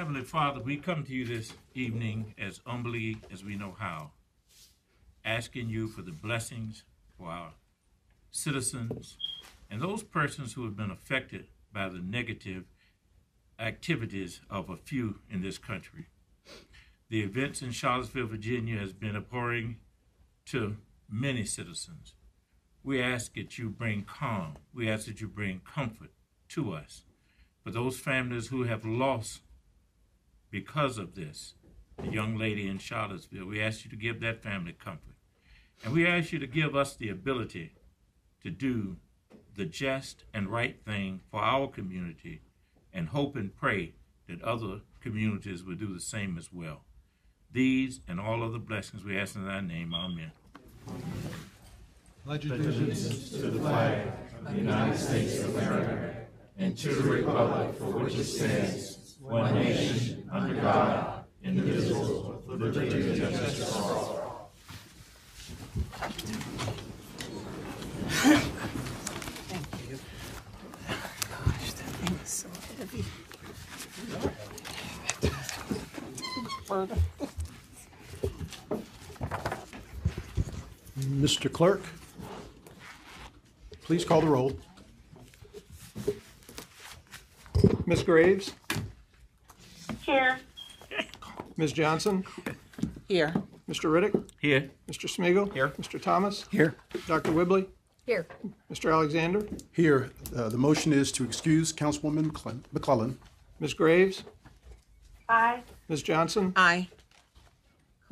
Heavenly Father, we come to you this evening as humbly as we know how, asking you for the blessings for our citizens and those persons who have been affected by the negative activities of a few in this country. The events in Charlottesville, Virginia has been abhorring to many citizens. We ask that you bring calm. We ask that you bring comfort to us. For those families who have lost because of this, the young lady in Charlottesville, we ask you to give that family comfort. And we ask you to give us the ability to do the just and right thing for our community and hope and pray that other communities will do the same as well. These and all other blessings we ask in thy name. Amen. Pledge allegiance to the flag of the United States of America and to the republic for which it stands, one nation, under God, indivisible, with liberty and justice for all. Thank you. Gosh, that thing is so heavy. Mr. Clerk, please call the roll. Ms. Graves, Here. Ms. Johnson, Here. Mr. Riddick, Here. Mr. Smigiel. Here. Mr. Thomas, Here. Dr. Whibley, Here. Mr. Alexander, Here, uh, the motion is to excuse Councilwoman McClellan- McClellan. Ms. Graves, Aye. Ms. Johnson, Aye.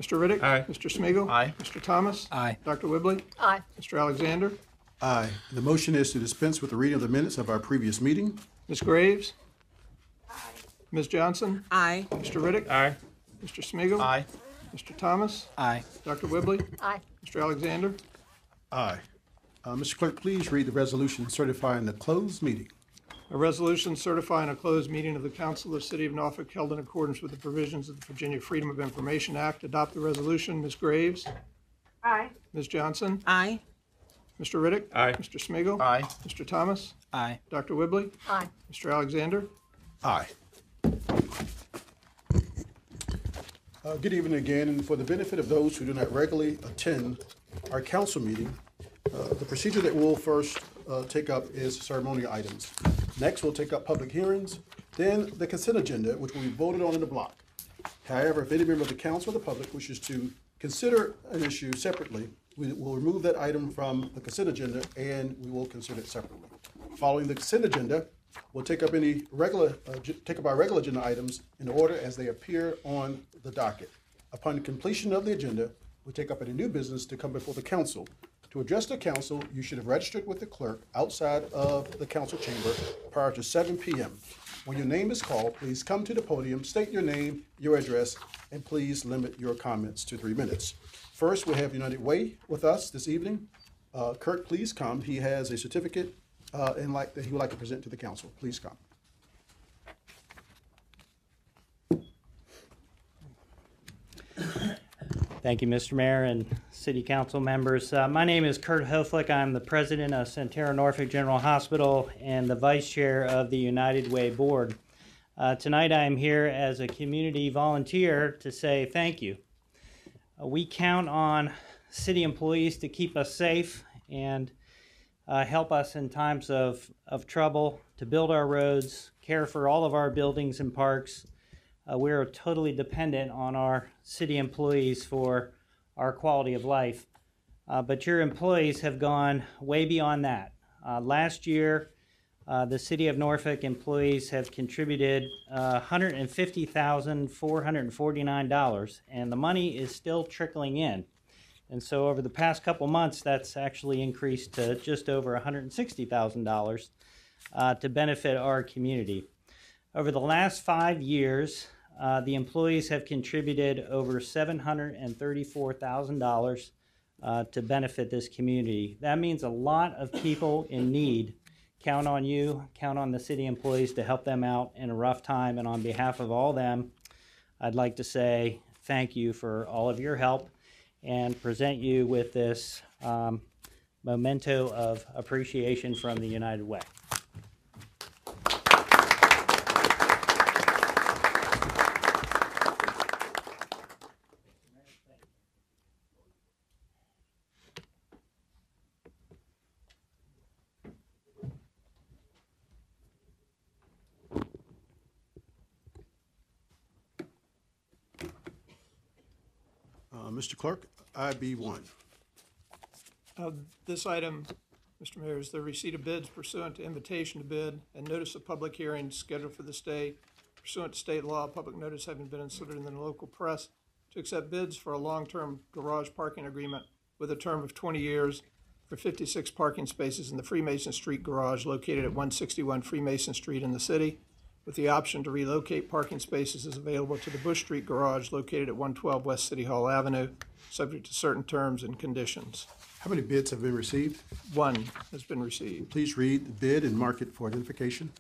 Mr. Riddick. Aye. Mr. Smigiel. Aye. Mr. Thomas. Aye. Dr. Whibley, Aye. Mr. Alexander, Aye. The motion is to dispense with the reading of the minutes of our previous meeting. Ms. Graves, Ms. Johnson, Aye. Mr. Riddick, Aye. Mr. Smigiel. Aye. Mr. Thomas, Aye. Dr. Whibley, Aye. Mr. Alexander, Aye. Uh, Mr. Clerk, please read the resolution certifying the closed meeting. A resolution certifying a closed meeting of the Council of the City of Norfolk held in accordance with the provisions of the Virginia Freedom of Information Act. Adopt the resolution. Ms. Graves, Aye. Ms. Johnson, Aye. Mr. Riddick. Aye. Mr. Smigiel. Aye. Mr. Thomas, Aye. Dr. Whibley, Aye. Mr. Alexander, Aye. Uh, Good evening again, and for the benefit of those who do not regularly attend our council meeting, uh, the procedure that we'll first uh, take up is ceremonial items. Next, we'll take up public hearings, then the consent agenda, which will be voted on in the block. However, if any member of the council or the public wishes to consider an issue separately, we will remove that item from the consent agenda and we will consider it separately. Following the consent agenda, we'll take up any regular, uh, take up our regular agenda items in order as they appear on the docket. Upon completion of the agenda, we take up any new business to come before the council. To address the council, you should have registered with the clerk outside of the council chamber prior to seven PM. When your name is called, please come to the podium, state your name, your address, and please limit your comments to three minutes. First, we have United Way with us this evening. Uh, Kurt, please come. He has a certificate uh, and like, that he would like to present to the council. Please come. Thank you, Mr. Mayor and City Council members. Uh, my name is Kurt Hofelich. I'm the president of Sentara Norfolk General Hospital and the vice chair of the United Way Board. Uh, tonight, I am here as a community volunteer to say thank you. Uh, we count on city employees to keep us safe and uh, help us in times of, of trouble, to build our roads, care for all of our buildings and parks. Uh, we are totally dependent on our city employees for our quality of life. Uh, but your employees have gone way beyond that. Uh, last year, uh, the City of Norfolk employees have contributed uh, $150,449, and the money is still trickling in. And so, over the past couple months, that's actually increased to just over $160,000 uh, to benefit our community. Over the last five years, uh, the employees have contributed over $734,000 uh, to benefit this community. That means a lot of people in need count on you, count on the city employees to help them out in a rough time. And on behalf of all them, I'd like to say thank you for all of your help and present you with this um, memento of appreciation from the United Way. Mr. Clerk, IB one. Uh, This item, Mr. Mayor, is the receipt of bids pursuant to invitation to bid and notice of public hearing scheduled for this day pursuant to state law, public notice having been inserted in the local press to accept bids for a long-term garage parking agreement with a term of 20 years for 56 parking spaces in the Freemason Street garage located at 161 Freemason Street in the city, with the option to relocate parking spaces is available to the Bush Street garage located at 112 West City Hall Avenue, subject to certain terms and conditions. How many bids have been received? One has been received. Please read the bid and mark it for identification.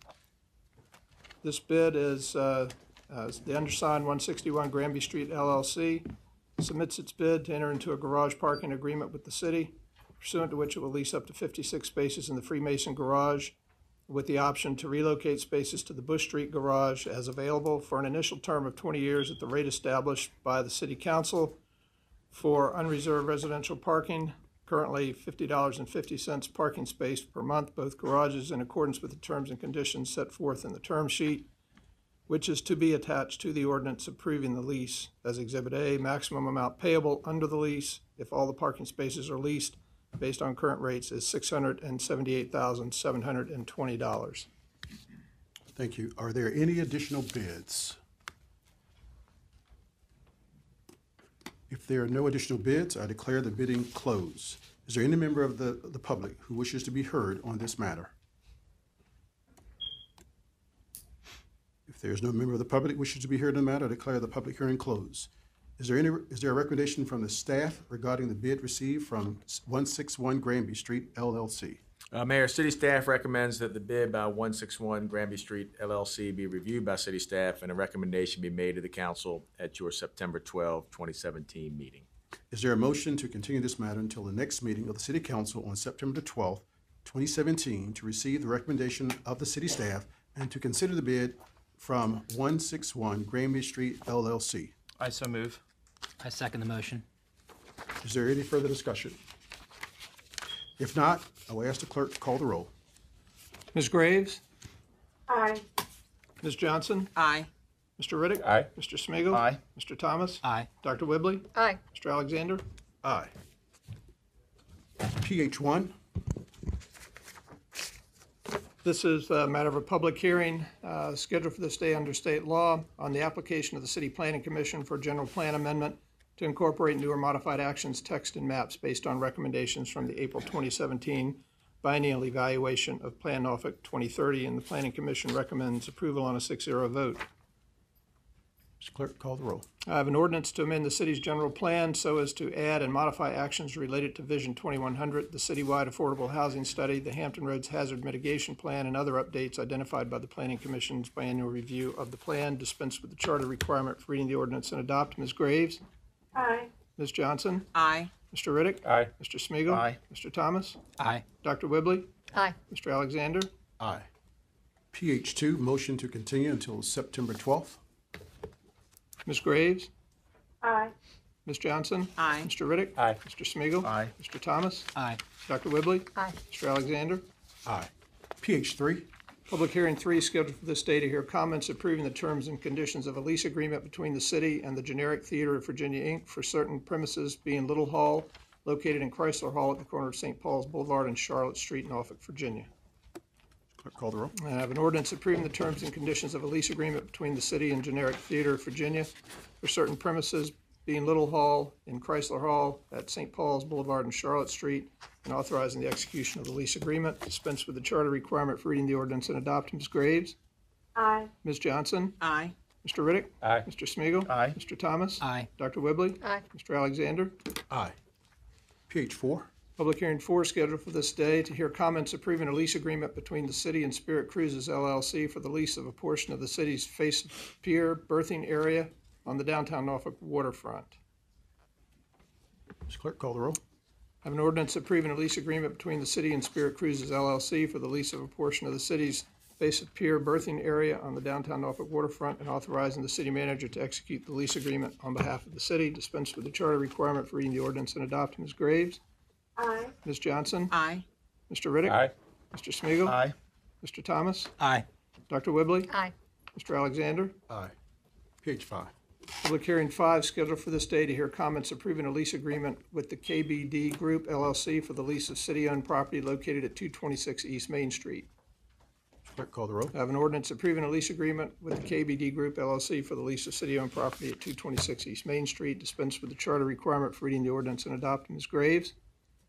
This bid is, uh, uh, the undersigned 161 Granby Street LLC submits its bid to enter into a garage parking agreement with the city pursuant to which it will lease up to 56 spaces in the Freemason garage with the option to relocate spaces to the Bush Street garage as available for an initial term of 20 years at the rate established by the city council for unreserved residential parking, currently $50.50 parking space per month, both garages in accordance with the terms and conditions set forth in the term sheet, which is to be attached to the ordinance approving the lease as Exhibit A, maximum amount payable under the lease if all the parking spaces are leased based on current rates is $678,720. Thank you. Are there any additional bids? If there are no additional bids, I declare the bidding closed. Is there any member of the, the public who wishes to be heard on this matter? If there is no member of the public who wishes to be heard on the matter, I declare the public hearing closed. Is there any, is there a recommendation from the staff regarding the bid received from one six one Granby Street LLC? Uh, Mayor, city staff recommends that the bid by 161 Granby Street LLC be reviewed by city staff and a recommendation be made to the council at your September 12, 2017 meeting. Is there a motion to continue this matter until the next meeting of the City Council on September 12, twenty seventeen, to receive the recommendation of the city staff and to consider the bid from one six one Granby Street LLC? I so move. I second the motion. Is there any further discussion? If not, I will ask the clerk to call the roll. Ms. Graves? Aye. Ms. Johnson? Aye. Mr. Riddick? Aye. Mr. Smigiel, Aye. Mr. Thomas? Aye. Dr. Whibley? Aye. Mr. Alexander? Aye. PH one, This is a matter of a public hearing uh, scheduled for this day under state law on the application of the City Planning Commission for general plan amendment to incorporate new or modified actions, text, and maps based on recommendations from the April 2017 biennial evaluation of Plan Norfolk 2030, and the Planning Commission recommends approval on a 6-0 vote. Mr. Clerk, call the roll. I have an ordinance to amend the city's general plan so as to add and modify actions related to Vision 2100, the citywide affordable housing study, the Hampton Roads Hazard Mitigation Plan, and other updates identified by the Planning Commission's biannual review of the plan. Dispense with the charter requirement for reading the ordinance and adopt. Ms. Graves? Aye. Ms. Johnson? Aye. Mr. Riddick? Aye. Mr. Smigiel, Aye. Mr. Thomas? Aye. Dr. Whibley? Aye. Mr. Alexander? Aye. PH two, motion to continue until September twelfth. Ms. Graves? Aye. Ms. Johnson? Aye. Mr. Riddick? Aye. Mr. Smigiel, Aye. Mr. Thomas? Aye. Dr. Whibley? Aye. Mr. Alexander? Aye. PH three, Public hearing three is scheduled for this day to hear comments approving the terms and conditions of a lease agreement between the city and the Generic Theater of Virginia, Inc. for certain premises being Little Hall, located in Chrysler Hall at the corner of St. Paul's Boulevard and Charlotte Street, in Norfolk, Virginia. Clerk, call the roll. I have an ordinance approving the terms and conditions of a lease agreement between the city and Generic Theater of Virginia for certain premises being Little Hall in Chrysler Hall at St. Paul's Boulevard and Charlotte Street, and authorizing the execution of the lease agreement. Dispense with the charter requirement for reading the ordinance and adopt. Ms. Graves? Aye. Ms. Johnson? Aye. Mr. Riddick? Aye. Mr. Smigiel, Aye. Mr. Thomas? Aye. Dr. Whibley? Aye. Mr. Alexander? Aye. PH four, Public hearing four is scheduled for this day to hear comments approving a lease agreement between the city and Spirit Cruises LLC for the lease of a portion of the city's Face Pier berthing area on the downtown Norfolk waterfront. Mr. Clerk, call the roll. I have an ordinance approving a lease agreement between the city and Spirit Cruises LLC for the lease of a portion of the city's Face Pier berthing area on the downtown Norfolk waterfront and authorizing the city manager to execute the lease agreement on behalf of the city. Dispense with the charter requirement for reading the ordinance and adopt. Ms. Graves? Aye. Ms. Johnson? Aye. Mr. Riddick? Aye. Mr. Smigiel, Aye. Mr. Thomas? Aye. Dr. Whibley? Aye. Mr. Alexander? Aye. PH five, Public hearing five scheduled for this day to hear comments approving a lease agreement with the KBD Group LLC for the lease of city-owned property located at 226 East Main Street. Clerk call the roll. I have an ordinance approving a lease agreement with the KBD Group LLC for the lease of city-owned property at 226 East Main Street. Dispense with the charter requirement for reading the ordinance and adopt. Ms. Graves?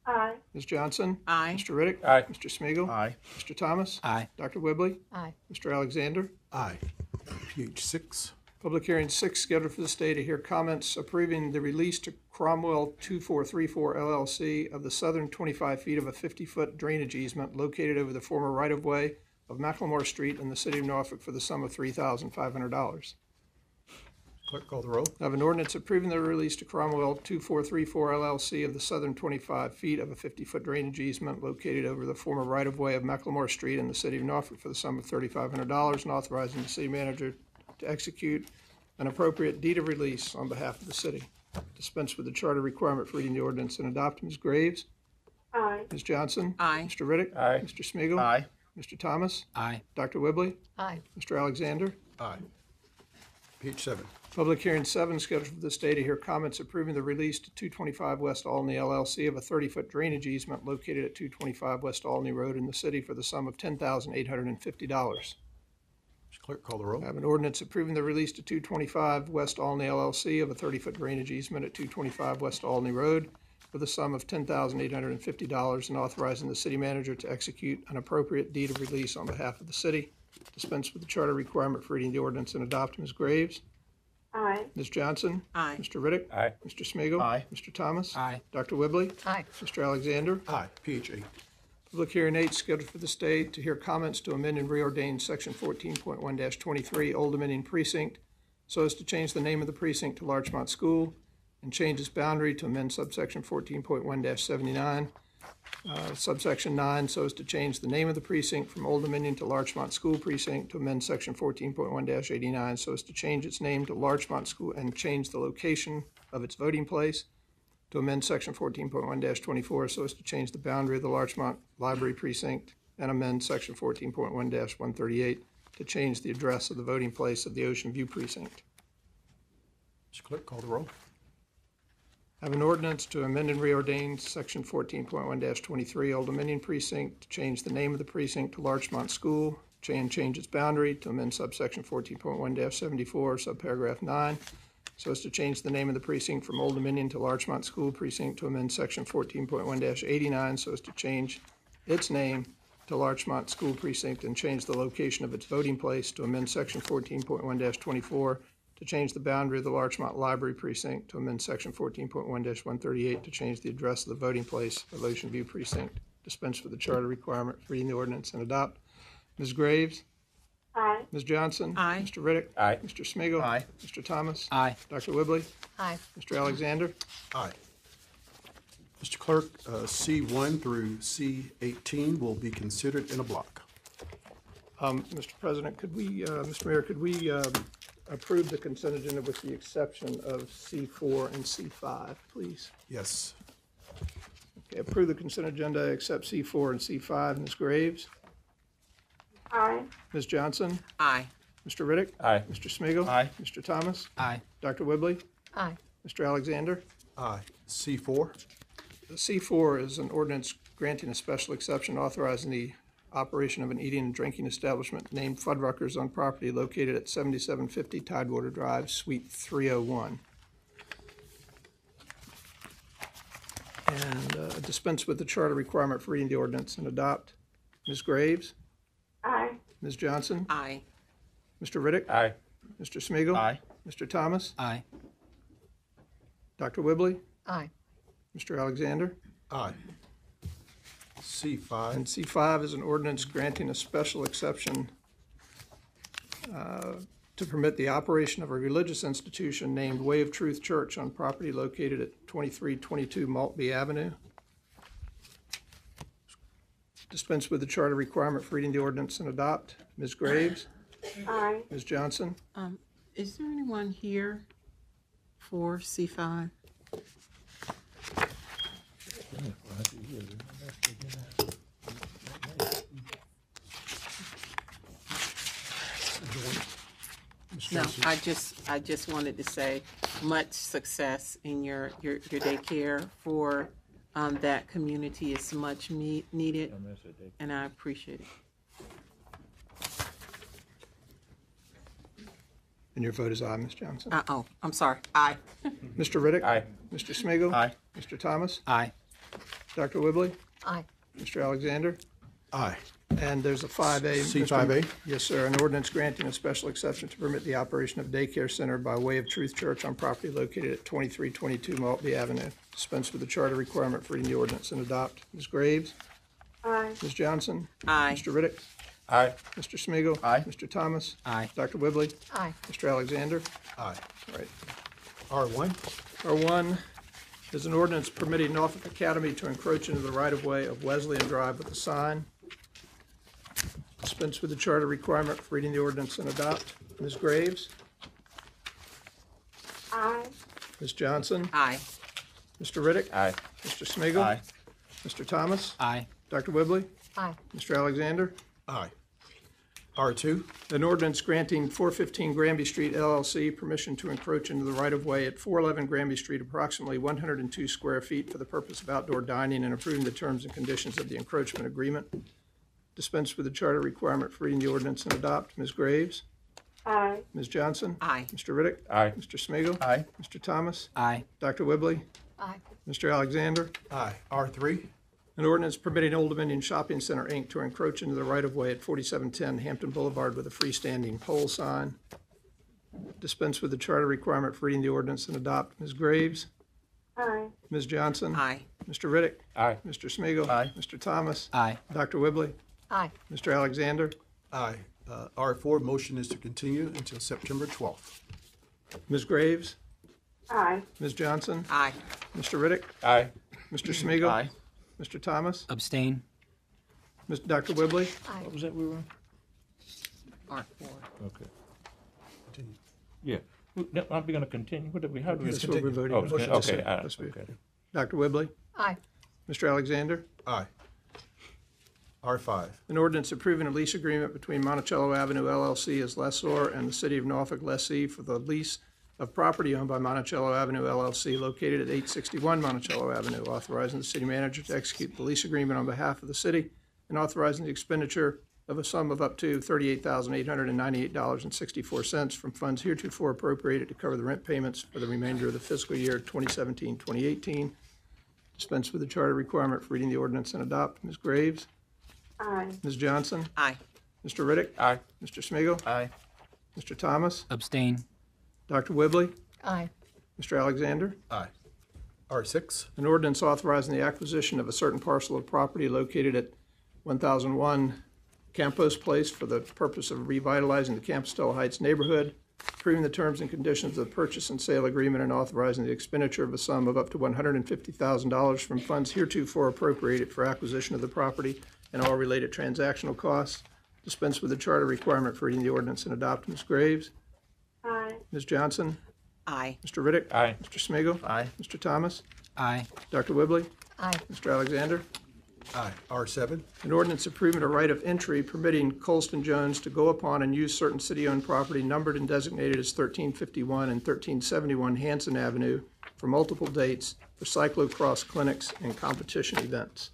Aye. Ms. Johnson? Aye. Mr. Riddick? Aye. Mr. Smigiel, Aye. Mr. Thomas? Aye. Dr. Whibley? Aye. Mr. Alexander? Aye. PH six. Public hearing six scheduled for this day to hear comments approving the release to Cromwell 2434 LLC of the southern 25 feet of a 50-foot drainage easement located over the former right-of-way of Macklemore Street in the city of Norfolk for the sum of $3,500. Clerk call the roll. I have an ordinance approving the release to Cromwell 2434 LLC of the southern 25 feet of a 50-foot drainage easement located over the former right-of-way of Macklemore Street in the city of Norfolk for the sum of $3,500 and authorizing the city manager to execute an appropriate deed of release on behalf of the city. Dispense with the charter requirement for reading the ordinance and adopt. Ms. Graves? Aye. Ms. Johnson? Aye. Mr. Riddick? Aye. Mr. Smigiel, Aye. Mr. Thomas? Aye. Dr. Whibley? Aye. Mr. Alexander? Aye. PH seven. Public hearing seven scheduled for this day to hear comments approving the release to 225 West Olney LLC of a 30-foot drainage easement located at 225 West Olney Road in the city for the sum of $10,850. Clerk call the roll. I have an ordinance approving the release to 225 West Olney LLC of a 30-foot drainage easement at 225 West Olney Road for the sum of $10,850 and authorizing the city manager to execute an appropriate deed of release on behalf of the city. Dispense with the charter requirement for reading the ordinance and adopt. Ms. Graves? Aye. Ms. Johnson? Aye. Mr. Riddick? Aye. Mr. Smigiel, Aye. Mr. Thomas? Aye. Dr. Whibley? Aye. Mr. Alexander? Aye. PH eight. Public hearing eight scheduled for this day to hear comments to amend and reordain section fourteen point one twenty-three Old Dominion Precinct so as to change the name of the precinct to Larchmont School and change its boundary to amend subsection fourteen point one seventy-nine. Uh, subsection nine so as to change the name of the precinct from Old Dominion to Larchmont School Precinct to amend section 14.1-89 so as to change its name to Larchmont School and change the location of its voting place to amend section 14.1-24 so as to change the boundary of the Larchmont Library Precinct and amend section 14.1-138 to change the address of the voting place of the Ocean View Precinct. Mr. Clerk call the roll. I have an ordinance to amend and reordain section fourteen point one twenty-three Old Dominion Precinct to change the name of the precinct to Larchmont School, and change its boundary to amend subsection fourteen point one seventy-four, subparagraph nine, so as to change the name of the precinct from Old Dominion to Larchmont School Precinct to amend section fourteen point one eighty-nine, so as to change its name to Larchmont School Precinct and change the location of its voting place to amend section fourteen point one twenty-four, to change the boundary of the Larchmont Library Precinct, to amend section 14.1-138 to change the address of the voting place of Ocean View Precinct. Dispense with the charter requirement for reading the ordinance and adopt. Ms. Graves? Aye. Ms. Johnson? Aye. Mr. Riddick? Aye. Mr. Smigiel, Aye. Mr. Thomas? Aye. Dr. Whibley? Aye. Mr. Alexander? Aye. Mr. Clerk, uh, C one through C eighteen will be considered in a block. Um, Mr. President, could we, uh, Mr. Mayor, could we um, approve the consent agenda with the exception of C4 and C5, please? Yes. Okay, approve the consent agenda except C4 and C5. Ms. Graves? Aye. Ms. Johnson? Aye. Mr. Riddick? Aye. Mr. Smigiel, Aye. Mr. Thomas? Aye. Dr. Whibley? Aye. Mr. Alexander? Aye. C four. C4 is an ordinance granting a special exception authorizing the operation of an eating and drinking establishment named Fuddruckers on property located at 7750 Tidewater Drive, Suite 301. And uh, dispense with the charter requirement for reading the ordinance and adopt. Ms. Graves? Aye. Ms. Johnson? Aye. Mr. Riddick? Aye. Mr. Smigiel, Aye. Mr. Thomas? Aye. Dr. Whibley? Aye. Mr. Alexander? Aye. C five. And C5 is an ordinance granting a special exception uh, to permit the operation of a religious institution named Way of Truth Church on property located at 2322 Maltby Avenue. Dispense with the charter requirement for reading the ordinance and adopt. Ms. Graves? Aye. Ms. Johnson? Um, Is there anyone here for C5? No, I just, I just wanted to say much success in your, your, your daycare for, um, that community is much me- needed, and I appreciate it. And your vote is aye, Ms. Johnson. Uh, oh, I'm sorry. Aye. Mr. Riddick. Aye. Mr. Smigiel, Aye. Mr. Thomas. Aye. Dr. Whibley. Aye. Mr. Alexander. Aye. And there's a five A. C five A? Yes, sir. An ordinance granting a special exception to permit the operation of daycare center by way of Truth Church on property located at twenty-three twenty-two Maltby Avenue. Dispense with the charter requirement for reading the ordinance and adopt. Ms. Graves? Aye. Ms. Johnson? Aye. Mr. Riddick? Aye. Mr. Smigiel, Aye. Mr. Thomas? Aye. Dr. Whibley? Aye. Mr. Alexander? Aye. All right. R one? R one is an ordinance permitting Norfolk Academy to encroach into the right-of-way of Wesleyan Drive with a sign. Dispense with the charter requirement for reading the ordinance and adopt. Ms. Graves? Aye. Ms. Johnson? Aye. Mr. Riddick? Aye. Mr. Smigiel, Aye. Mr. Thomas? Aye. Dr. Whibley? Aye. Mr. Alexander? Aye. R two? An ordinance granting 415 Granby Street LLC permission to encroach into the right-of-way at 411 Granby Street, approximately 102 square feet for the purpose of outdoor dining and approving the terms and conditions of the encroachment agreement. Dispense with the charter requirement for reading the ordinance and adopt. Ms. Graves? Aye. Ms. Johnson? Aye. Mr. Riddick? Aye. Mr. Smigiel, Aye. Mr. Thomas? Aye. Dr. Whibley? Aye. Mr. Alexander? Aye. R three? An ordinance permitting Old Dominion Shopping Center, Inc. to encroach into the right-of-way at 4710 Hampton Boulevard with a freestanding pole sign. Dispense with the charter requirement for reading the ordinance and adopt. Ms. Graves? Aye. Ms. Johnson? Aye. Mr. Riddick? Aye. Mr. Smigiel, Aye. Mr. Thomas? Aye. Dr. Whibley? Aye. Mr. Alexander? Aye. Uh, R four, motion is to continue until September twelfth. Ms. Graves? Aye. Ms. Johnson? Aye. Mr. Riddick? Aye. Mr. Smigiel, Aye. Mr. Thomas? Abstain. Ms. Dr. Whibley? What was that we were on? R four. Okay. Continue. Yeah. No, Are we gonna continue? What did we, how do we? That's what we're voting Oh, on. okay, Motion to okay, set. all right, Let's be- okay. Dr. Whibley? Aye. Mr. Alexander? Aye. R five? An ordinance approving a lease agreement between Monticello Avenue LLC as lessor and the City of Norfolk lessee for the lease of property owned by Monticello Avenue LLC located at 861 Monticello Avenue, authorizing the city manager to execute the lease agreement on behalf of the city and authorizing the expenditure of a sum of up to $38,898.64 from funds heretofore appropriated to cover the rent payments for the remainder of the fiscal year 2017-2018. Dispense with the charter requirement for reading the ordinance and adopt. Ms. Graves? Aye. Ms. Johnson? Aye. Mr. Riddick? Aye. Mr. Smigiel, Aye. Mr. Thomas? Abstain. Dr. Whibley? Aye. Mr. Alexander? Aye. R six? An ordinance authorizing the acquisition of a certain parcel of property located at 1001 Campos Place for the purpose of revitalizing the Campostella Heights neighborhood, approving the terms and conditions of the purchase and sale agreement, and authorizing the expenditure of a sum of up to $150,000 from funds heretofore appropriated for acquisition of the property and all related transactional costs. Dispense with the charter requirement for reading the ordinance and adopt. Ms. Graves? Aye. Ms. Johnson? Aye. Mr. Riddick? Aye. Mr. Smigiel, Aye. Mr. Thomas? Aye. Dr. Whibley? Aye. Mr. Alexander? Aye. R seven? An ordinance approving a right of entry permitting Colston Jones to go upon and use certain city-owned property numbered and designated as 1351 and 1371 Hanson Avenue for multiple dates for cyclocross clinics and competition events.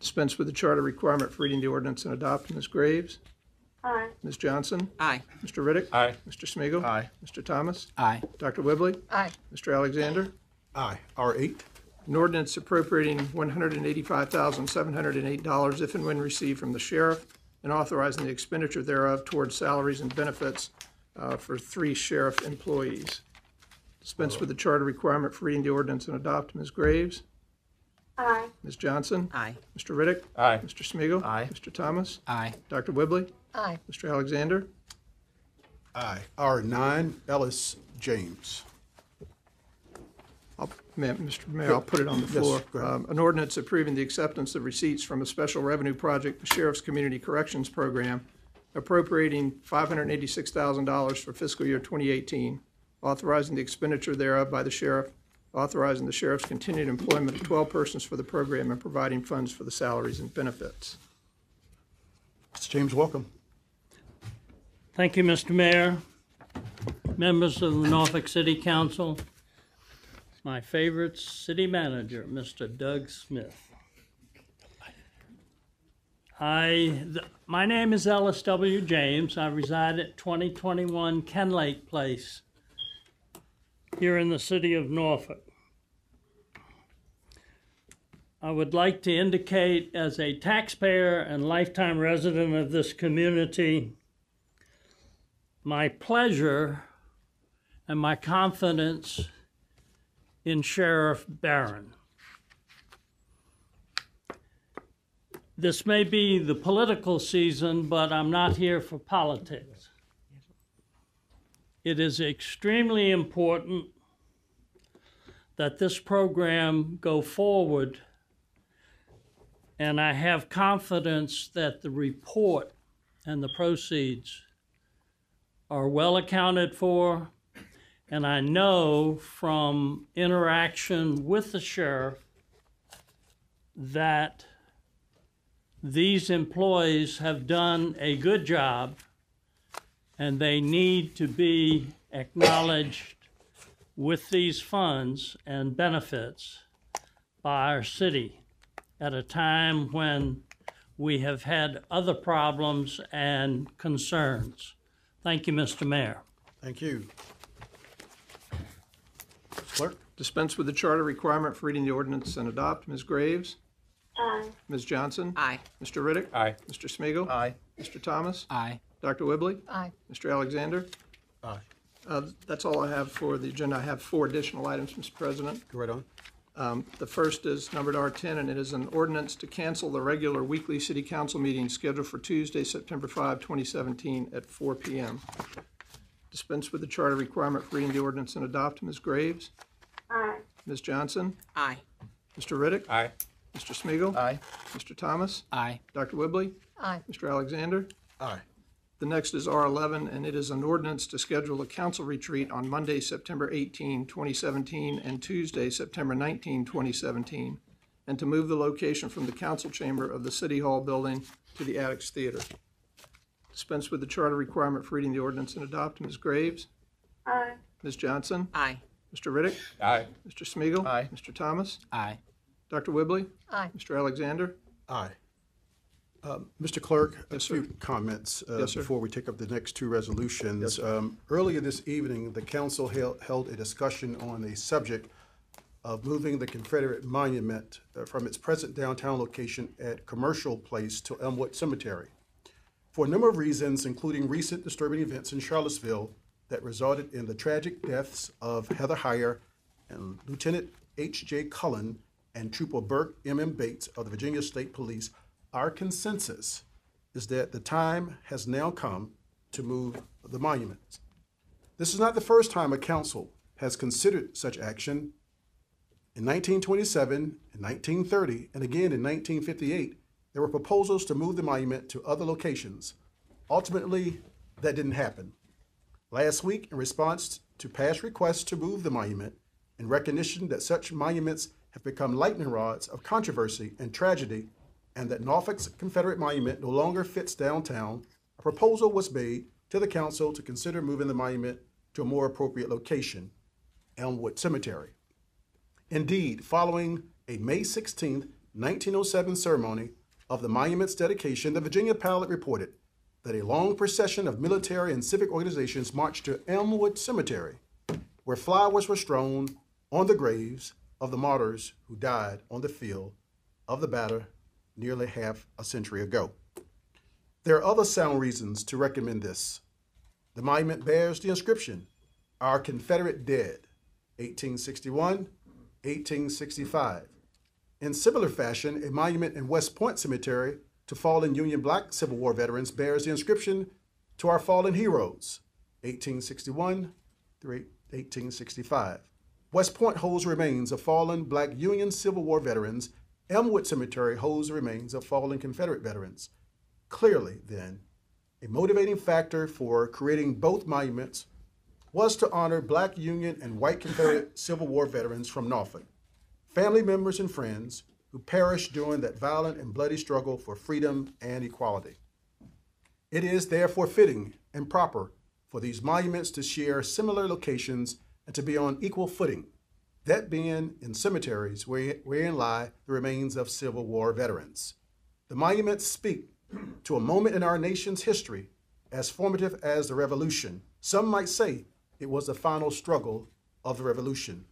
Dispense with the charter requirement for reading the ordinance and adopt. Ms. Graves? Aye. Ms. Johnson? Aye. Mr. Riddick? Aye. Mr. Smigiel, Aye. Mr. Thomas? Aye. Dr. Whibley? Aye. Mr. Alexander? Aye. R eight? An ordinance appropriating $185,708 if and when received from the sheriff and authorizing the expenditure thereof towards salaries and benefits uh, for three sheriff employees. Dispense with the charter requirement for reading the ordinance and adopt. Ms. Graves? Aye. Ms. Johnson? Aye. Mr. Riddick? Aye. Mr. Smigiel, Aye. Mr. Thomas? Aye. Dr. Whibley? Aye. Mr. Alexander? Aye. R nine? Ellis James? I'll- Ma- Mr. Mayor, I'll put it on the Yes, floor. go ahead. Um, An ordinance approving the acceptance of receipts from a special revenue project, the Sheriff's Community Corrections Program, appropriating $586,000 for fiscal year 2018, authorizing the expenditure thereof by the sheriff, authorizing the sheriff's continued employment of 12 persons for the program, and providing funds for the salaries and benefits. Mr. James, welcome. Thank you, Mr. Mayor. members of the Norfolk City Council, my favorite city manager, Mr. Doug Smith. I, th- my name is Ellis W. James. I reside at 2021 Kenlake Place here in the city of Norfolk. I would like to indicate as a taxpayer and lifetime resident of this community my pleasure and my confidence in Sheriff Baron. This may be the political season, but I'm not here for politics. It is extremely important that this program go forward, and I have confidence that the report and the proceeds are well accounted for, and I know from interaction with the sheriff that these employees have done a good job and they need to be acknowledged with these funds and benefits by our city at a time when we have had other problems and concerns. Thank you, Mr. Mayor. Thank you. Clerk? Dispense with the charter requirement for reading the ordinance and adopt. Ms. Graves? Aye. Ms. Johnson? Aye. Mr. Riddick? Aye. Mr. Smigiel, Aye. Mr. Thomas? Aye. Dr. Whibley? Aye. Mr. Alexander? Aye. Uh, That's all I have for the agenda. I have four additional items, Mr. President. Go right on. Um, The first is numbered R10, and it is an ordinance to cancel the regular weekly city council meeting scheduled for Tuesday, September 5, 2017, at 4 p.m. Dispense with the charter requirement for reading the ordinance and adopt. Ms. Graves? Aye. Ms. Johnson? Aye. Mr. Riddick? Aye. Mr. Smigiel, Aye. Mr. Thomas? Aye. Dr. Whibley? Aye. Mr. Alexander? Aye. The next is R11, and it is an ordinance to schedule a council retreat on Monday, September 18, 2017, and Tuesday, September 19, 2017, and to move the location from the council chamber of the City Hall building to the Attucks Theater. Dispense with the charter requirement for reading the ordinance and adopt. Ms. Graves? Aye. Ms. Johnson? Aye. Mr. Riddick? Aye. Mr. Smigiel, Aye. Mr. Thomas? Aye. Dr. Whibley? Aye. Mr. Alexander? Aye. Um, Mr. Clerk, a few comments uh, Yes, sir. before we take up the next two resolutions. Um, Earlier this evening, the council held held a discussion on the subject of moving the Confederate Monument uh, from its present downtown location at Commercial Place to Elmwood Cemetery. For a number of reasons, including recent disturbing events in Charlottesville that resulted in the tragic deaths of Heather Heyer and Lieutenant H.J. Cullen and Trooper Berke M.M. Bates of the Virginia State Police, our consensus is that the time has now come to move the monument. This is not the first time a council has considered such action. In 1927, in 1930, and again in 1958, there were proposals to move the monument to other locations. Ultimately, that didn't happen. Last week, in response to past requests to move the monument, in recognition that such monuments have become lightning rods of controversy and tragedy, and that Norfolk's Confederate monument no longer fits downtown, a proposal was made to the council to consider moving the monument to a more appropriate location, Elmwood Cemetery. Indeed, following a May 16, 1907 ceremony of the monument's dedication, the Virginia Pilot reported that a long procession of military and civic organizations marched to Elmwood Cemetery, where flowers were strewn on the graves of the martyrs who died on the field of the battle nearly half a century ago. There are other sound reasons to recommend this. The monument bears the inscription, Our Confederate Dead, 1861 1865. In similar fashion, a monument in West Point Cemetery to fallen Union Black Civil War veterans bears the inscription To Our Fallen Heroes, 1861 through 1865. West Point holds remains of fallen Black Union Civil War veterans. Elmwood Cemetery holds the remains of fallen Confederate veterans. Clearly, then, a motivating factor for creating both monuments was to honor Black Union and white Confederate Civil War veterans from Norfolk, family members and friends who perished during that violent and bloody struggle for freedom and equality. It is therefore fitting and proper for these monuments to share similar locations and to be on equal footing, that being in cemeteries where, wherein lie the remains of Civil War veterans. The monuments speak to a moment in our nation's history as formative as the Revolution. Some might say it was the final struggle of the Revolution.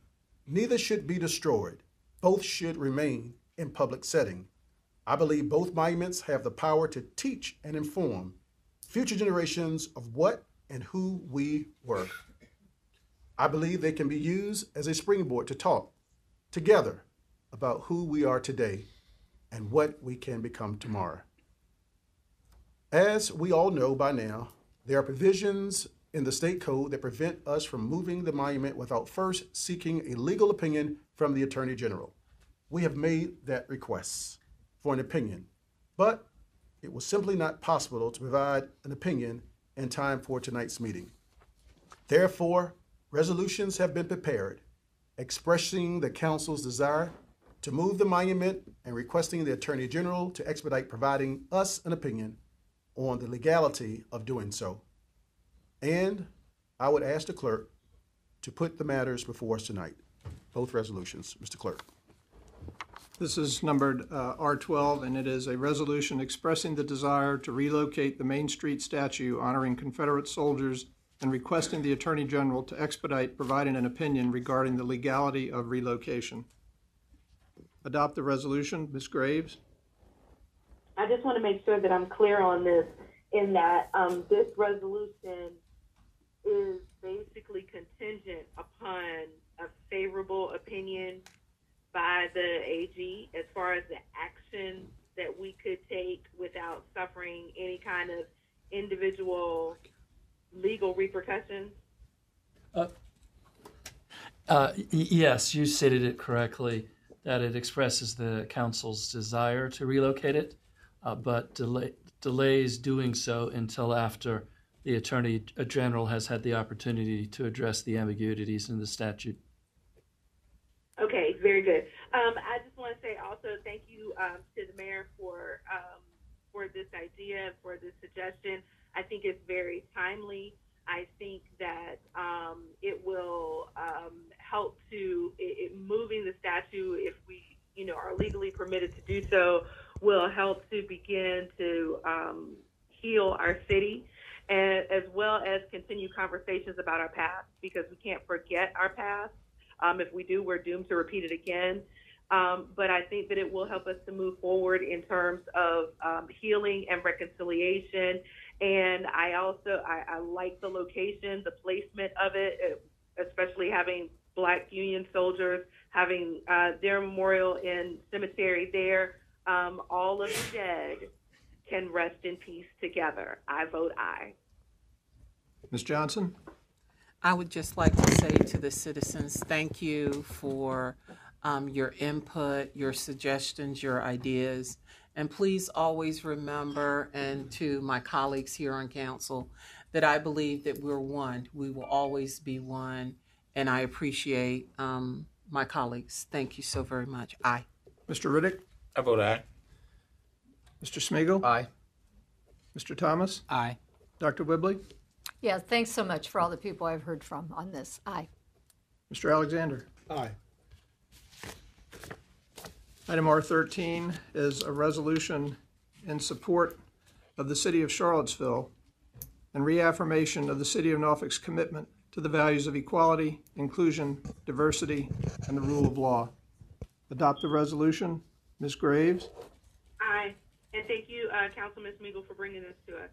Neither should be destroyed. Both should remain in public setting. I believe both monuments have the power to teach and inform future generations of what and who we were. I believe they can be used as a springboard to talk together about who we are today and what we can become tomorrow. As we all know by now, there are provisions in the state code that prevent us from moving the monument without first seeking a legal opinion from the Attorney General. We have made that request for an opinion, but it was simply not possible to provide an opinion in time for tonight's meeting. Therefore, resolutions have been prepared expressing the council's desire to move the monument and requesting the Attorney General to expedite providing us an opinion on the legality of doing so. And I would ask the clerk to put the matters before us tonight, both resolutions. Mr. Clerk. This is numbered uh, R12, and it is a resolution expressing the desire to relocate the Main Street statue honoring Confederate soldiers and requesting the Attorney General to expedite providing an opinion regarding the legality of relocation. Adopt the resolution. Ms. Graves? I just want to make sure that I'm clear on this, in that um, this resolution is basically contingent upon a favorable opinion by the AG as far as the action that we could take without suffering any kind of individual legal repercussions. Uh, y- Yes, you stated it correctly, that it expresses the council's desire to relocate it, uh, but delay- delays doing so until after the Attorney General has had the opportunity to address the ambiguities in the statute. Okay, very good. Um, I just want to say also thank you um, to the mayor for um, for this idea and for this suggestion. I think it's very timely. I think that um, it will um, help to it, it, moving the statue if we you know are legally permitted to do so will help to begin to um, heal our city. And as well as continue conversations about our past because we can't forget our past. Um, if we do, we're doomed to repeat it again. Um, but I think that it will help us to move forward in terms of um, healing and reconciliation. And I also I, I, like the location, the placement of it, especially having Black Union soldiers having uh, their memorial in cemetery there. Um, all of the dead can rest in peace together. I vote aye. Ms. Johnson? I would just like to say to the citizens, thank you for um, your input, your suggestions, your ideas. And please always remember, and to my colleagues here on council, that I believe that we're one. We will always be one. And I appreciate um, my colleagues. Thank you so very much. Aye. Mr. Riddick? I vote aye. Mr. Smigiel, Aye. Mr. Thomas? Aye. Dr. Whibley? Yeah, thanks so much for all the people I've heard from on this. Aye. Mr. Alexander? Aye. Item R13 is a resolution in support of the City of Charlottesville and reaffirmation of the City of Norfolk's commitment to the values of equality, inclusion, diversity, and the rule of law. Adopt the resolution. Ms. Graves? Aye. And thank you, uh, Councilman Smigiel, for bringing this to us.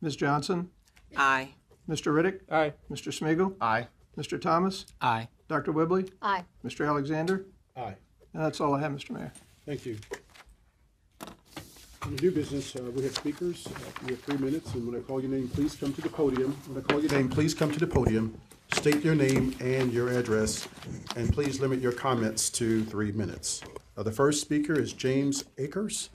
Ms. Johnson? Aye. Mr. Riddick? Aye. Mr. Smigiel, Aye. Mr. Thomas? Aye. Dr. Whibley? Aye. Mr. Alexander? Aye. And that's all I have, Mr. Mayor. Thank you. On the new business, uh, we have speakers. Uh, We have three minutes, and when I call your name, please come to the podium. When I call your name, please come to the podium, state your name and your address, and please limit your comments to three minutes. Uh, The first speaker is James Akers.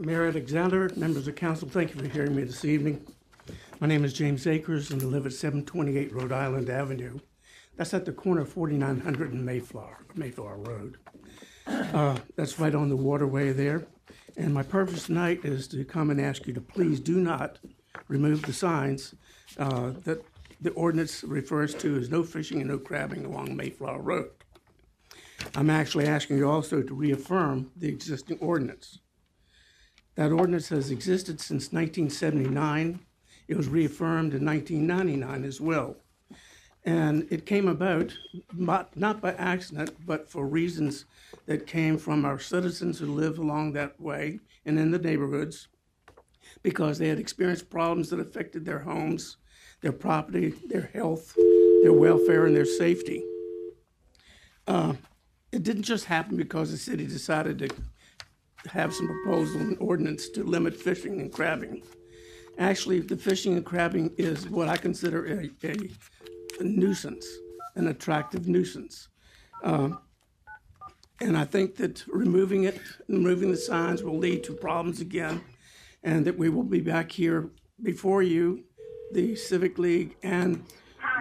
Mayor Alexander, members of council, thank you for hearing me this evening. My name is James Akers and I live at 728 Rhode Island Avenue. That's at the corner of 4900 and Mayflower, Mayflower Road. Uh, That's right on the waterway there. And my purpose tonight is to come and ask you to please do not remove the signs uh, that the ordinance refers to as no fishing and no crabbing along Mayflower Road. I'm actually asking you also to reaffirm the existing ordinance. That ordinance has existed since 1979. It was reaffirmed in 1999 as well. And it came about not, not by accident, but for reasons that came from our citizens who live along that way and in the neighborhoods because they had experienced problems that affected their homes, their property, their health, their welfare, and their safety. Uh, it didn't just happen because the city decided to have some proposal and ordinance to limit fishing and crabbing. Actually, the fishing and crabbing is what I consider a, a, a nuisance, an attractive nuisance. Um, and I think that removing it, removing the signs will lead to problems again, and that we will be back here before you, the Civic League, and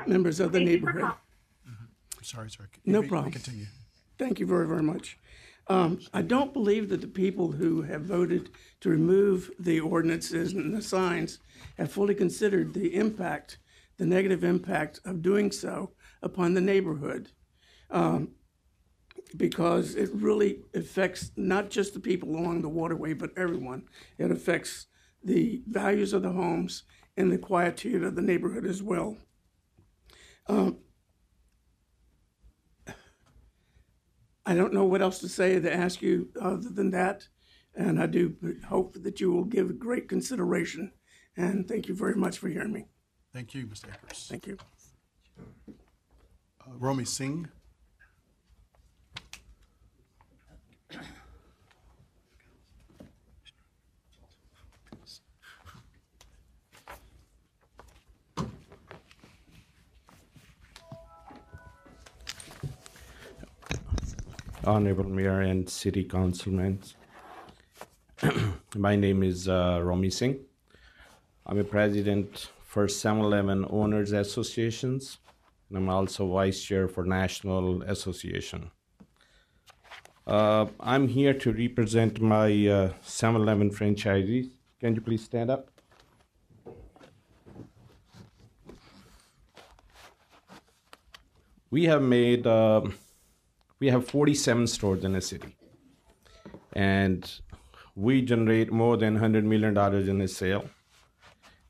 members of the neighborhood. Sorry, sorry. No You problem. Continue. Thank you very, very much. Um, I don't believe that the people who have voted to remove the ordinances and the signs have fully considered the impact, the negative impact of doing so upon the neighborhood. Um, because it really affects not just the people along the waterway, but everyone. It affects the values of the homes and the quietude of the neighborhood as well. Um, I don't know what else to say to ask you other than that. And I do hope that you will give great consideration. And thank you very much for hearing me. Thank you, Mr. Akers. Thank you. Uh, Romy Singh. Honorable Mayor and City Councilmen. My name is uh, Romy Singh. I'm a president for 7-Eleven Owners Associations, and I'm also vice chair for National Association. Uh, I'm here to represent my uh, 7-Eleven franchisees. Can you please stand up? We have made uh, we have 47 stores in the city. And we generate more than 100 million dollars in a sale.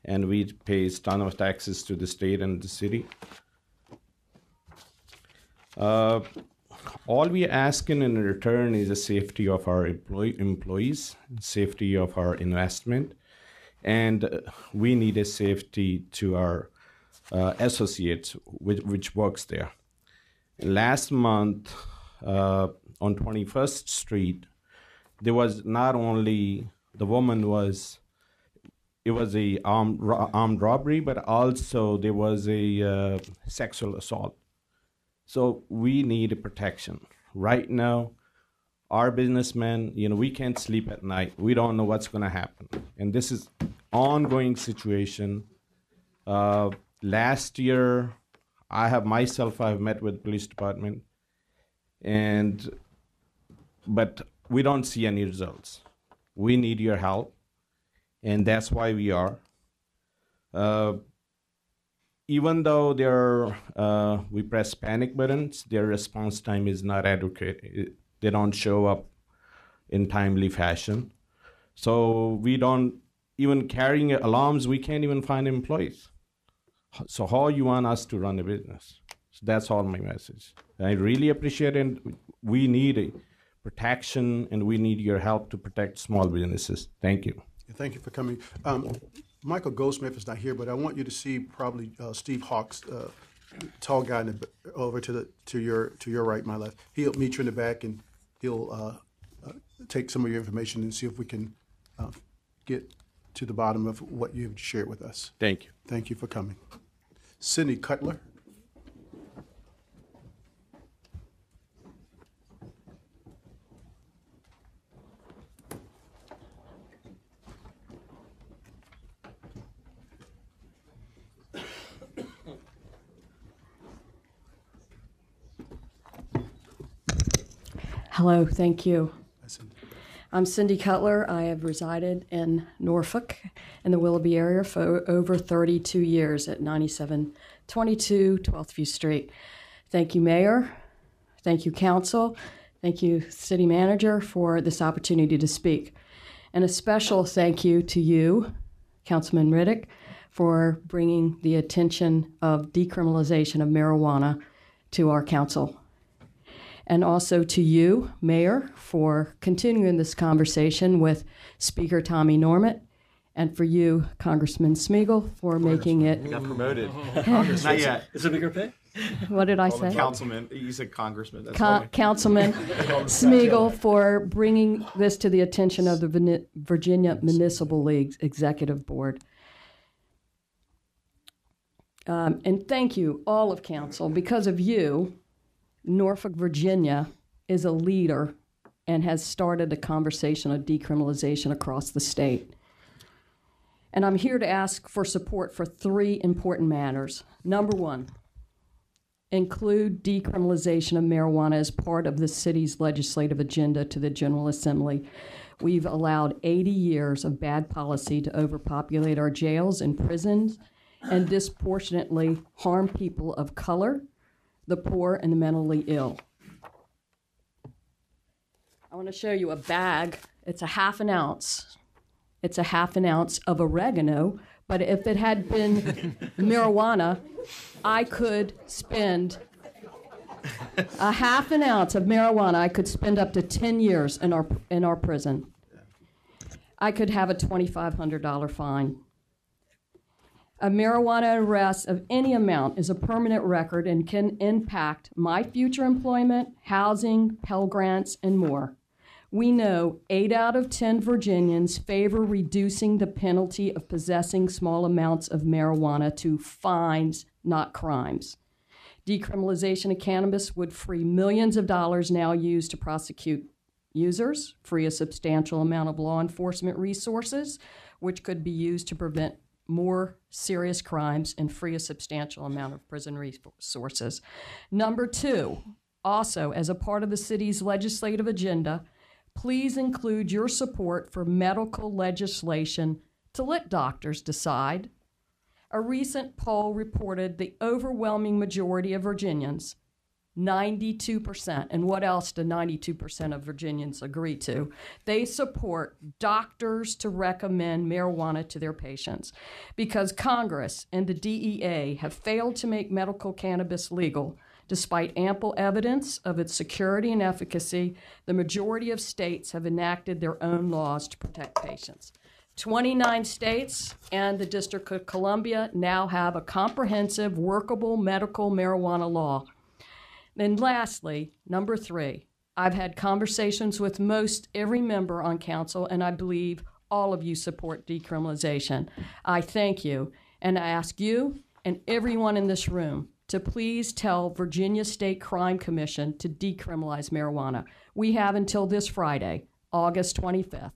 And we pay a ton of taxes to the state and the city. Uh, all we are asking in return is the safety of our employee, employees safety of our investment. And we need a safety to our uh, associates which, which works there. Last month uh, on 21st Street, there was not only the woman was it was a armed, ro- armed robbery, but also there was a uh, sexual assault. So we need protection right now. Our businessmen, you know, we can't sleep at night. We don't know what's going to happen, and this is ongoing situation. Uh, last year, I have myself I've met with police department and but we don't see any results. We need your help and that's why we are. Uh, even though there uh, we press panic buttons, their response time is not adequate. They don't show up in timely fashion. So we don't even carrying alarms. We can't even find employees. So how you want us to run a business? So that's all my message. I really appreciate it. We need a protection, and we need your help to protect small businesses. Thank you. Thank you for coming. Um, Michael Goldsby is not here, but I want you to see probably uh, Steve Hawks, uh, tall guy in the, over to the to your to your right, my left. He'll meet you in the back and he'll uh, uh, take some of your information and see if we can uh, get to the bottom of what you've shared with us. Thank you. Thank you for coming. Cindy Cutler. Hello, thank you. I'm Cindy Cutler. I have resided in Norfolk in the Willoughby area for over 32 years at 9722 12th View Street. Thank you, Mayor. Thank you, Council. Thank you, City Manager, for this opportunity to speak. And a special thank you to you, Councilman Riddick, for bringing the attention of decriminalization of marijuana to our council. And also to you, Mayor, for continuing this conversation with Speaker Tommy Norment, and for you, Congressman Smigiel, for making it. Got promoted. Congressman. Not yet. Is it bigger pay? What did I say? Councilman. You said congressman. That's Co- fine. Councilman Smigiel for bringing this to the attention of the Virginia Municipal League's Executive Board. Um, and thank you, all of council. Because of you, Norfolk, Virginia is a leader and has started a conversation of decriminalization across the state. And I'm here to ask for support for three important matters. Number one, include decriminalization of marijuana as part of the city's legislative agenda to the General Assembly. We've allowed 80 years of bad policy to overpopulate our jails and prisons and disproportionately harm people of color, the poor, and the mentally ill. I want to show you a bag. It's a half an ounce. It's a half an ounce of oregano, but if it had been marijuana, I could spend a half an ounce of marijuana. I could spend up to 10 years in our, in our prison. I could have a $2,500 fine. A marijuana arrest of any amount is a permanent record and can impact my future employment, housing, Pell Grants, and more. We know 8 out of 10 Virginians favor reducing the penalty of possessing small amounts of marijuana to fines, not crimes. Decriminalization of cannabis would free millions of dollars now used to prosecute users, free a substantial amount of law enforcement resources, which could be used to prevent more serious crimes and free a substantial amount of prison resources. Number two, also as a part of the city's legislative agenda, please include your support for medical legislation to let doctors decide. A recent poll reported the overwhelming majority of Virginians, 92%, and what else do 92% of Virginians agree to? They support doctors to recommend marijuana to their patients because Congress and the DEA have failed to make medical cannabis legal. Despite ample evidence of its security and efficacy, the majority of states have enacted their own laws to protect patients. 29 states and the District of Columbia now have a comprehensive, workable medical marijuana law. Then, lastly, number three, I've had conversations with most every member on council, and I believe all of you support decriminalization. I thank you, and I ask you and everyone in this room to please tell Virginia State Crime Commission to decriminalize marijuana. We have until this Friday, August 25th.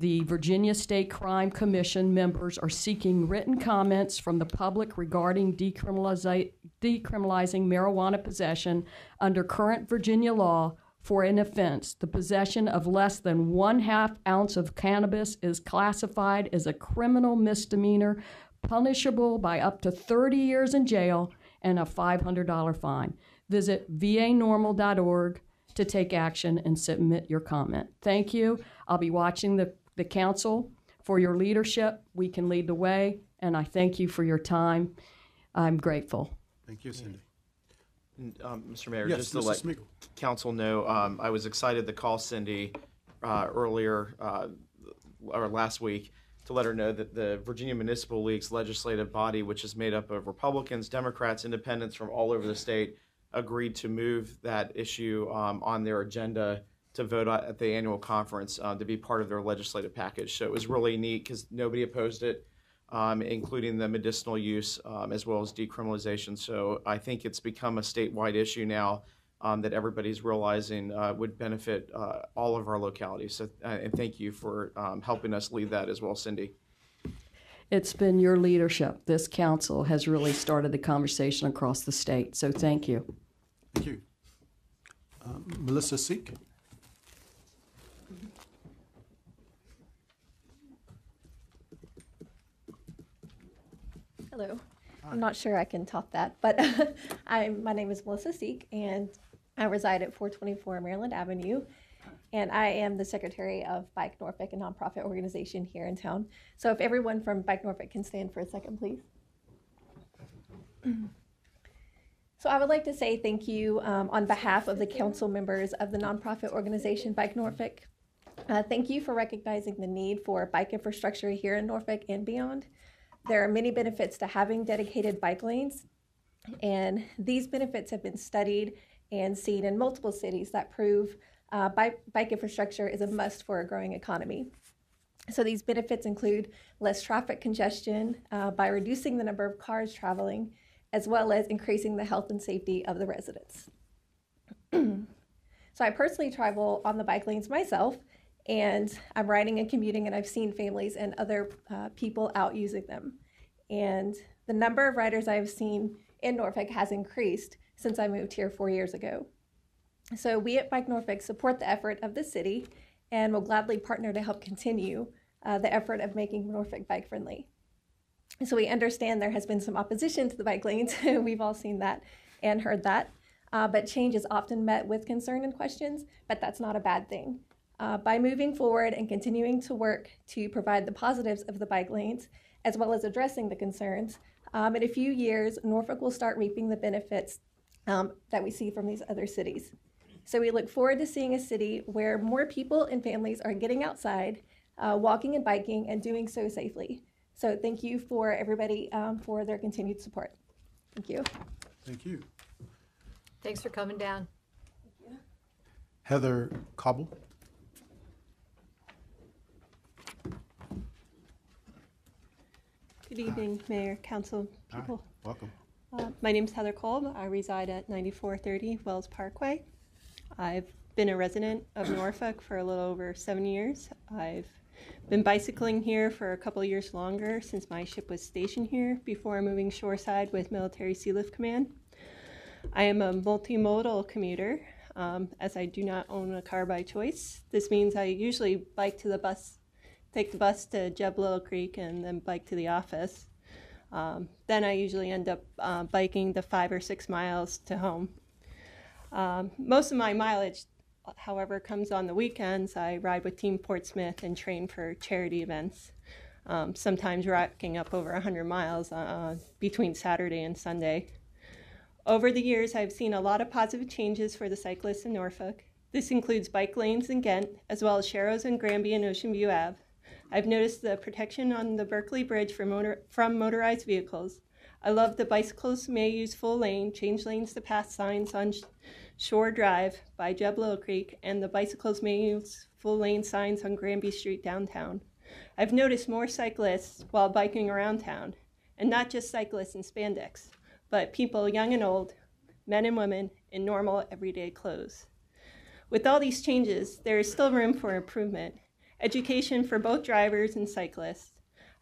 The Virginia State Crime Commission members are seeking written comments from the public regarding decriminaliza- decriminalizing marijuana possession under current Virginia law for an offense. The possession of less than one half ounce of cannabis is classified as a criminal misdemeanor, punishable by up to 30 years in jail and a $500 fine. Visit vanorml.org to take action and submit your comment. Thank you. I'll be watching the, the council for your leadership. We can lead the way, and I thank you for your time. I'm grateful. Thank you, Cindy. And, um, Mr. Mayor, Yes, just to Mr. let Smigiel. council know, um, I was excited to call Cindy uh, earlier uh, or last week to let her know that the Virginia Municipal League's legislative body, which is made up of Republicans, Democrats, Independents from all over the state, agreed to move that issue um, on their agenda to vote at the annual conference uh, to be part of their legislative package. So it was really neat because nobody opposed it um, including the medicinal use um, as well as decriminalization. So I think it's become a statewide issue now um, that everybody's realizing uh, would benefit uh, all of our localities. So, uh, and thank you for um, helping us lead that as well, Cindy. It's been your leadership. This council has really started the conversation across the state, so thank you. Thank you. uh, Melissa Seek. Hello. I'm not sure I can top that, but I'm, my name is Melissa Seek, and I reside at 424 Maryland Avenue. And I am the secretary of Bike Norfolk, a nonprofit organization here in town. So if everyone from Bike Norfolk can stand for a second, please. So I would like to say thank you um, on behalf of the council members of the nonprofit organization Bike Norfolk. Uh, thank you for recognizing the need for bike infrastructure here in Norfolk and beyond. There are many benefits to having dedicated bike lanes, and these benefits have been studied and seen in multiple cities that prove uh, bike, bike infrastructure is a must for a growing economy. So these benefits include less traffic congestion uh, by reducing the number of cars traveling, as well as increasing the health and safety of the residents. so I personally travel on the bike lanes myself, and I'm riding and commuting, and I've seen families and other uh, people out using them. And the number of riders I've seen in Norfolk has increased since I moved here four years ago. So we at Bike Norfolk support the effort of the city and will gladly partner to help continue uh, the effort of making Norfolk bike friendly. So we understand there has been some opposition to the bike lanes. We've all seen that and heard that. Uh, but change is often met with concern and questions, but that's not a bad thing. Uh, by moving forward and continuing to work to provide the positives of the bike lanes, as well as addressing the concerns, um, in a few years, Norfolk will start reaping the benefits um, that we see from these other cities. So we look forward to seeing a city where more people and families are getting outside, uh, walking and biking, and doing so safely. So thank you for everybody um, for their continued support. Thank you. Thank you. Thanks for coming down. Heather Cobble. Good evening, Mayor, Council, Hi, people. welcome. Uh, my name is Heather Kolb. I reside at 9430 Wells Parkway. I've been a resident of Norfolk for a little over seven years. I've been bicycling here for a couple years longer since my ship was stationed here before moving shoreside with Military Sealift Command. I am a multimodal commuter um, as I do not own a car by choice. This means I usually bike to the bus, take the bus to Jeb Little Creek, and then bike to the office. Um, then I usually end up uh, biking the five or six miles to home. Um, most of my mileage, however, comes on the weekends. I ride with Team Portsmouth and train for charity events, um, sometimes racking up over 100 miles uh, between Saturday and Sunday. Over the years, I've seen a lot of positive changes for the cyclists in Norfolk. This includes bike lanes in Ghent, as well as Sharrows and Granby and Ocean View Ave. I've noticed the protection on the Berkeley Bridge for motor, from motorized vehicles. I love the bicycles may use full lane, change lanes to pass signs on Shore Drive by Jeb Little Creek, and the bicycles may use full lane signs on Granby Street downtown. I've noticed more cyclists while biking around town, and not just cyclists in spandex, but people young and old, men and women in normal everyday clothes. With all these changes, there is still room for improvement. Education for both drivers and cyclists.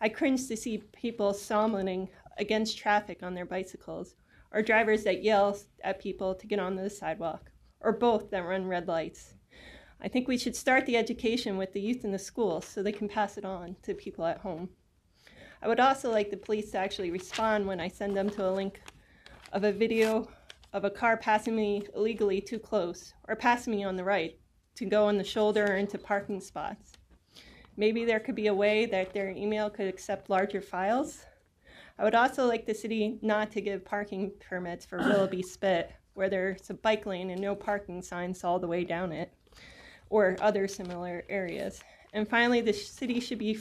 I cringe to see people stalling against traffic on their bicycles, or drivers that yell at people to get on the sidewalk, or both that run red lights. I think we should start the education with the youth in the schools so they can pass it on to people at home. I would also like the police to actually respond when I send them to a link of a video of a car passing me illegally too close or passing me on the right to go on the shoulder or into parking spots. Maybe there could be a way that their email could accept larger files. I would also like the city not to give parking permits for Willoughby Spit, where there's a bike lane and no parking signs all the way down it, or other similar areas. And finally, the city should be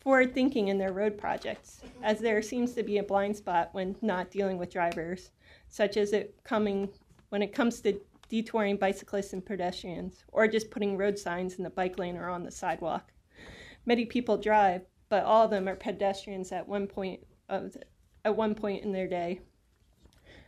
forward thinking in their road projects, as there seems to be a blind spot when not dealing with drivers, such as it coming when it comes to detouring bicyclists and pedestrians, or just putting road signs in the bike lane or on the sidewalk. Many people drive, but all of them are pedestrians at one point of the, at one point in their day.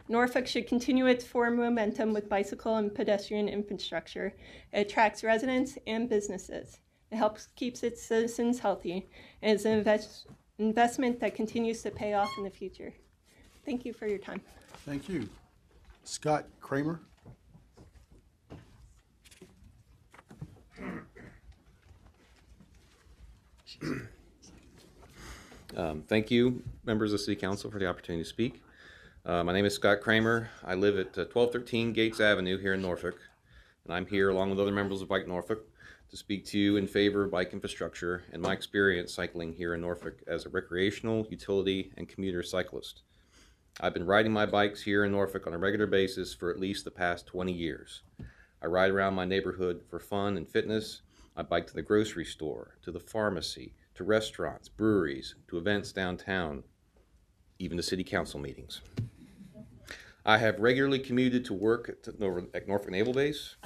Norfolk should continue its forward momentum with bicycle and pedestrian infrastructure. It attracts residents and businesses. It helps keeps its citizens healthy and is an invest, investment that continues to pay off in the future. Thank you for your time. Thank you. Scott Kramer. Um, thank you, members of City Council, for the opportunity to speak. Uh, my name is Scott Kramer. I live at uh, 1213 Gates Avenue here in Norfolk, and I'm here along with other members of Bike Norfolk to speak to you in favor of bike infrastructure and my experience cycling here in Norfolk as a recreational, utility, and commuter cyclist. I've been riding my bikes here in Norfolk on a regular basis for at least the past 20 years. I ride around my neighborhood for fun and fitness. I bike to the grocery store, to the pharmacy, to restaurants, breweries, to events downtown, even to city council meetings. I have regularly commuted to work at, Norfolk Naval Base,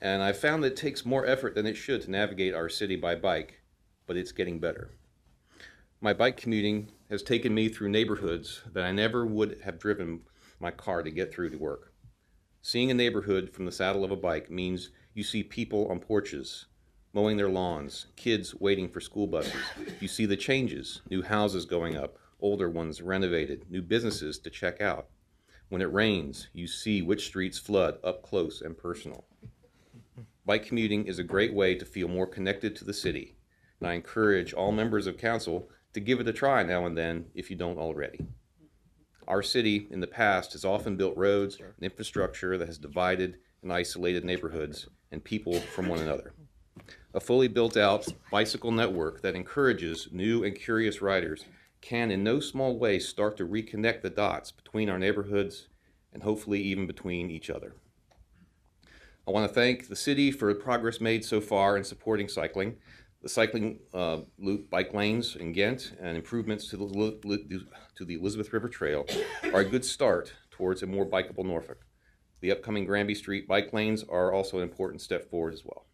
and I've found that it takes more effort than it should to navigate our city by bike, but it's getting better. My bike commuting has taken me through neighborhoods that I never would have driven my car to get through to work. Seeing a neighborhood from the saddle of a bike means you see people on porches, mowing their lawns, kids waiting for school buses. You see the changes, new houses going up, older ones renovated, new businesses to check out. When it rains, you see which streets flood up close and personal. Bike commuting is a great way to feel more connected to the city, and I encourage all members of council to give it a try now and then if you don't already. Our city in the past has often built roads and infrastructure that has divided and isolated neighborhoods and people from one another. A fully built out bicycle network that encourages new and curious riders can, in no small way, start to reconnect the dots between our neighborhoods and hopefully even between each other. I want to thank the city for the progress made so far in supporting cycling. The cycling uh, loop bike lanes in Ghent and improvements to the, to the Elizabeth River Trail are a good start towards a more bikeable Norfolk. The upcoming Granby Street bike lanes are also an important step forward as well.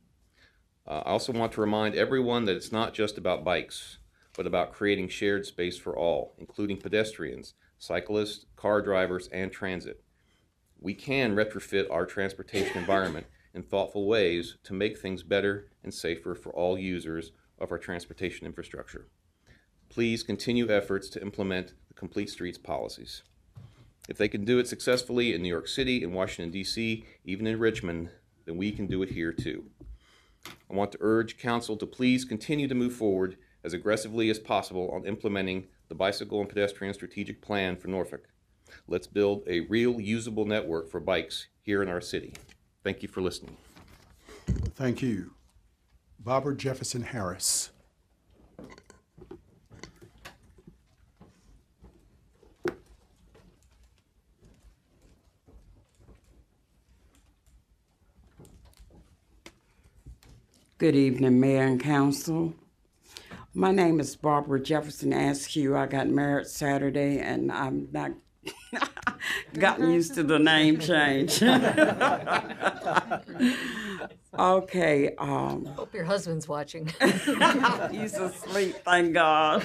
Uh, I also want to remind everyone that it's not just about bikes, but about creating shared space for all, including pedestrians, cyclists, car drivers, and transit. We can retrofit our transportation environment in thoughtful ways to make things better and safer for all users of our transportation infrastructure. Please continue efforts to implement the Complete Streets policies. If they can do it successfully in New York City, in Washington, D.C., even in Richmond, then we can do it here too. I want to urge Council to please continue to move forward as aggressively as possible on implementing the bicycle and pedestrian strategic plan for Norfolk. Let's build a real usable network for bikes here in our city. Thank you for listening. Thank you. Barbara Jefferson Harris. Good evening, Mayor and Council. My name is Barbara Jefferson Askew. I got married Saturday, and I'm not gotten used to the name change. okay. Um, Hope your husband's watching. he's asleep, thank God.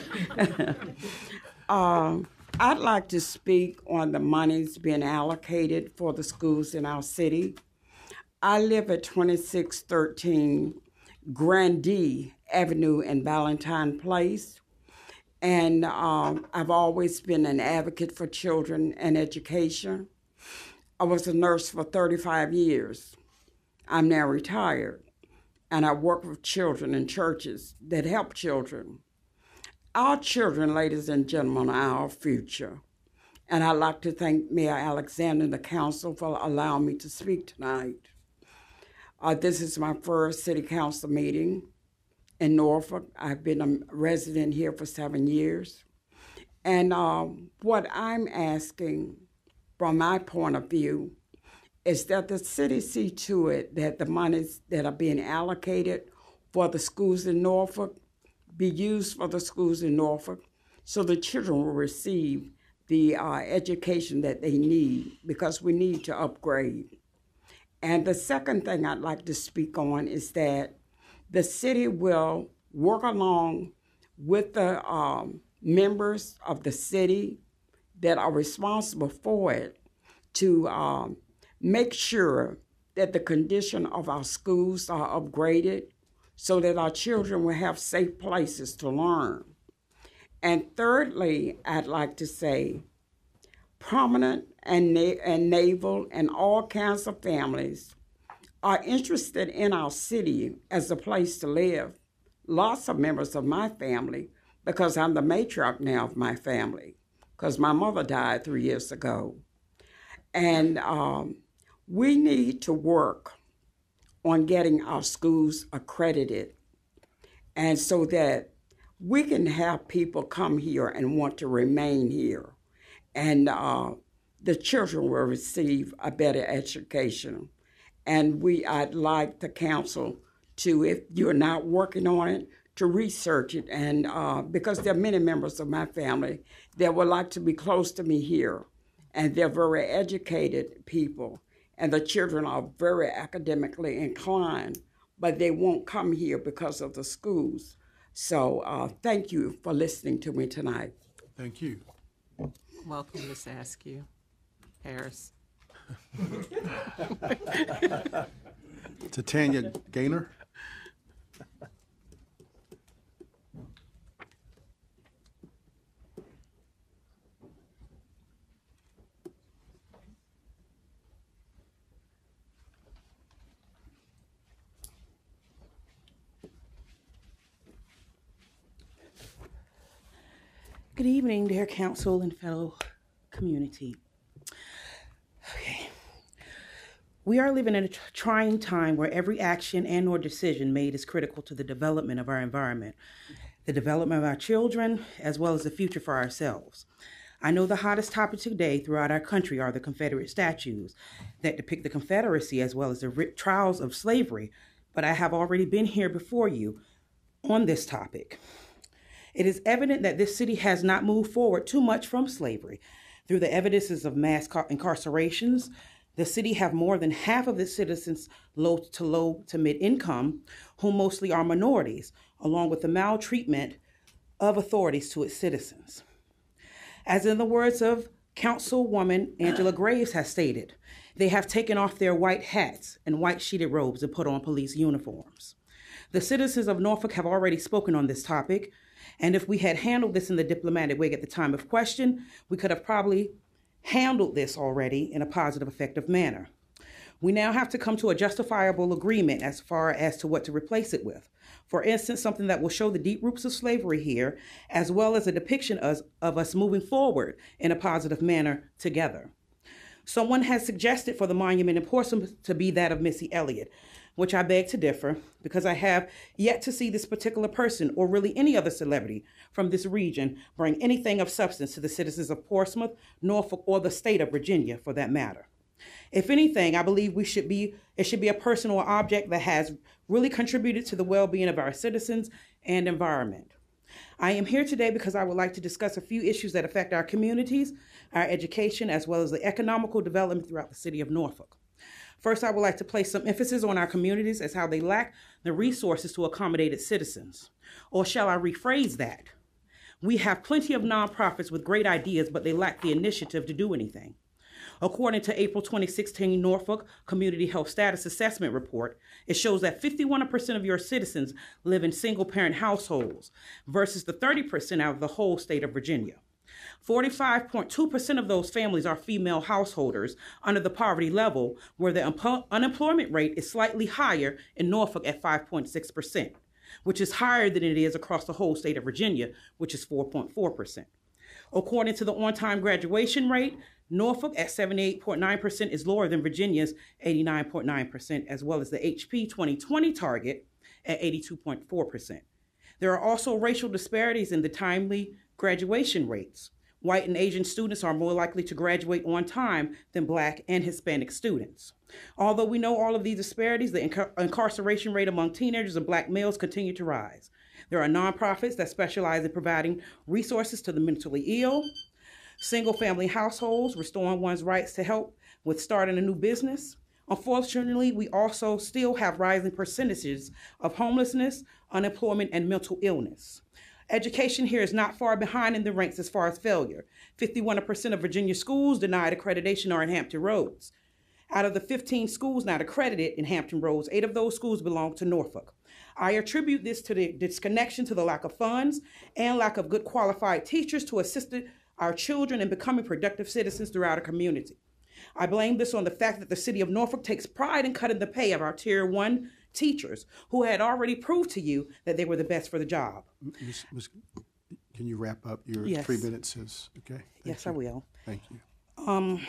um, I'd like to speak on the monies being allocated for the schools in our city. I live at 2613 Grandee Avenue in Valentine Place. And um, I've always been an advocate for children and education. I was a nurse for 35 years. I'm now retired, and I work with children in churches that help children. Our children, ladies and gentlemen, are our future. And I'd like to thank Mayor Alexander and the council for allowing me to speak tonight. Uh, this is my first city council meeting in Norfolk. I've been a resident here for seven years. And uh, what I'm asking from my point of view is that the city see to it that the monies that are being allocated for the schools in Norfolk be used for the schools in Norfolk so the children will receive the uh, education that they need because we need to upgrade. And the second thing I'd like to speak on is that the city will work along with the um, members of the city that are responsible for it to um, make sure that the condition of our schools are upgraded so that our children will have safe places to learn. And thirdly, I'd like to say prominent and, na- and naval and all kinds of families are interested in our city as a place to live. Lots of members of my family because I'm the matriarch now of my family, because my mother died three years ago. And um, we need to work on getting our schools accredited and so that we can have people come here and want to remain here and uh, the children will receive a better education. And we i'd like the council to if you're not working on it to research it. And uh, because there are many members of my family that would like to be close to me here. And they're very educated people. And the children are very academically inclined but they won't come here because of the schools. So uh, thank you for listening to me tonight. Thank you. Welcome, Miss Askew. Harris. To Tanya Gaynor. Good evening, dear council and fellow community. Okay. We are living in a trying time where every action and or decision made is critical to the development of our environment, the development of our children, as well as the future for ourselves. I know the hottest topic today throughout our country are the Confederate statues that depict the Confederacy as well as the ri- trials of slavery, but I have already been here before you on this topic. It is evident that this city has not moved forward too much from slavery. Through the evidences of mass incarcerations, the city have more than half of its citizens low to low to mid income, who mostly are minorities, along with the maltreatment of authorities to its citizens. As in the words of Councilwoman Angela Graves has stated, they have taken off their white hats and white sheeted robes and put on police uniforms. The citizens of Norfolk have already spoken on this topic, and if we had handled this in the diplomatic way at the time of question, we could have probably handled this already in a positive, effective manner. We now have to come to a justifiable agreement as far as to what to replace it with. For instance, something that will show the deep roots of slavery here, as well as a depiction of, of us moving forward in a positive manner together. Someone has suggested for the monument in Portsmouth to be that of Missy Elliott, which I beg to differ because I have yet to see this particular person or really any other celebrity from this region bring anything of substance to the citizens of Portsmouth, Norfolk, or the state of Virginia for that matter. If anything, I believe we should be it should be a person or object that has really contributed to the well-being of our citizens and environment. I am here today because I would like to discuss a few issues that affect our communities, our education, as well as the economical development throughout the city of Norfolk. First, I would like to place some emphasis on our communities as how they lack the resources to accommodate its citizens. Or shall I rephrase that? We have plenty of nonprofits with great ideas, but they lack the initiative to do anything. According to April 2016 Norfolk Community Health Status Assessment Report, it shows that 51% of your citizens live in single parent households versus the 30% out of the whole state of Virginia. 45.2% of those families are female householders under the poverty level, where the unpo- unemployment rate is slightly higher in Norfolk at 5.6%, which is higher than it is across the whole state of Virginia, which is 4.4%. According to the on time graduation rate, Norfolk at 78.9% is lower than Virginia's 89.9%, as well as the HP 2020 target at 82.4%. There are also racial disparities in the timely graduation rates. White and Asian students are more likely to graduate on time than Black and Hispanic students. Although we know all of these disparities, the incar- incarceration rate among teenagers and Black males continue to rise. There are nonprofits that specialize in providing resources to the mentally ill, single family households, restoring one's rights to help with starting a new business. Unfortunately, we also still have rising percentages of homelessness, unemployment, and mental illness. Education here is not far behind in the ranks as far as failure. 51% of Virginia schools denied accreditation are in Hampton Roads. Out of the 15 schools not accredited in Hampton Roads, eight of those schools belong to Norfolk. I attribute this to the disconnection to the lack of funds and lack of good qualified teachers to assist our children in becoming productive citizens throughout our community. I blame this on the fact that the city of Norfolk takes pride in cutting the pay of our tier one teachers who had already proved to you that they were the best for the job. Ms. Ms. can you wrap up your Yes. three minutes? Is, okay? Thank Yes, I will. Thank you. Um,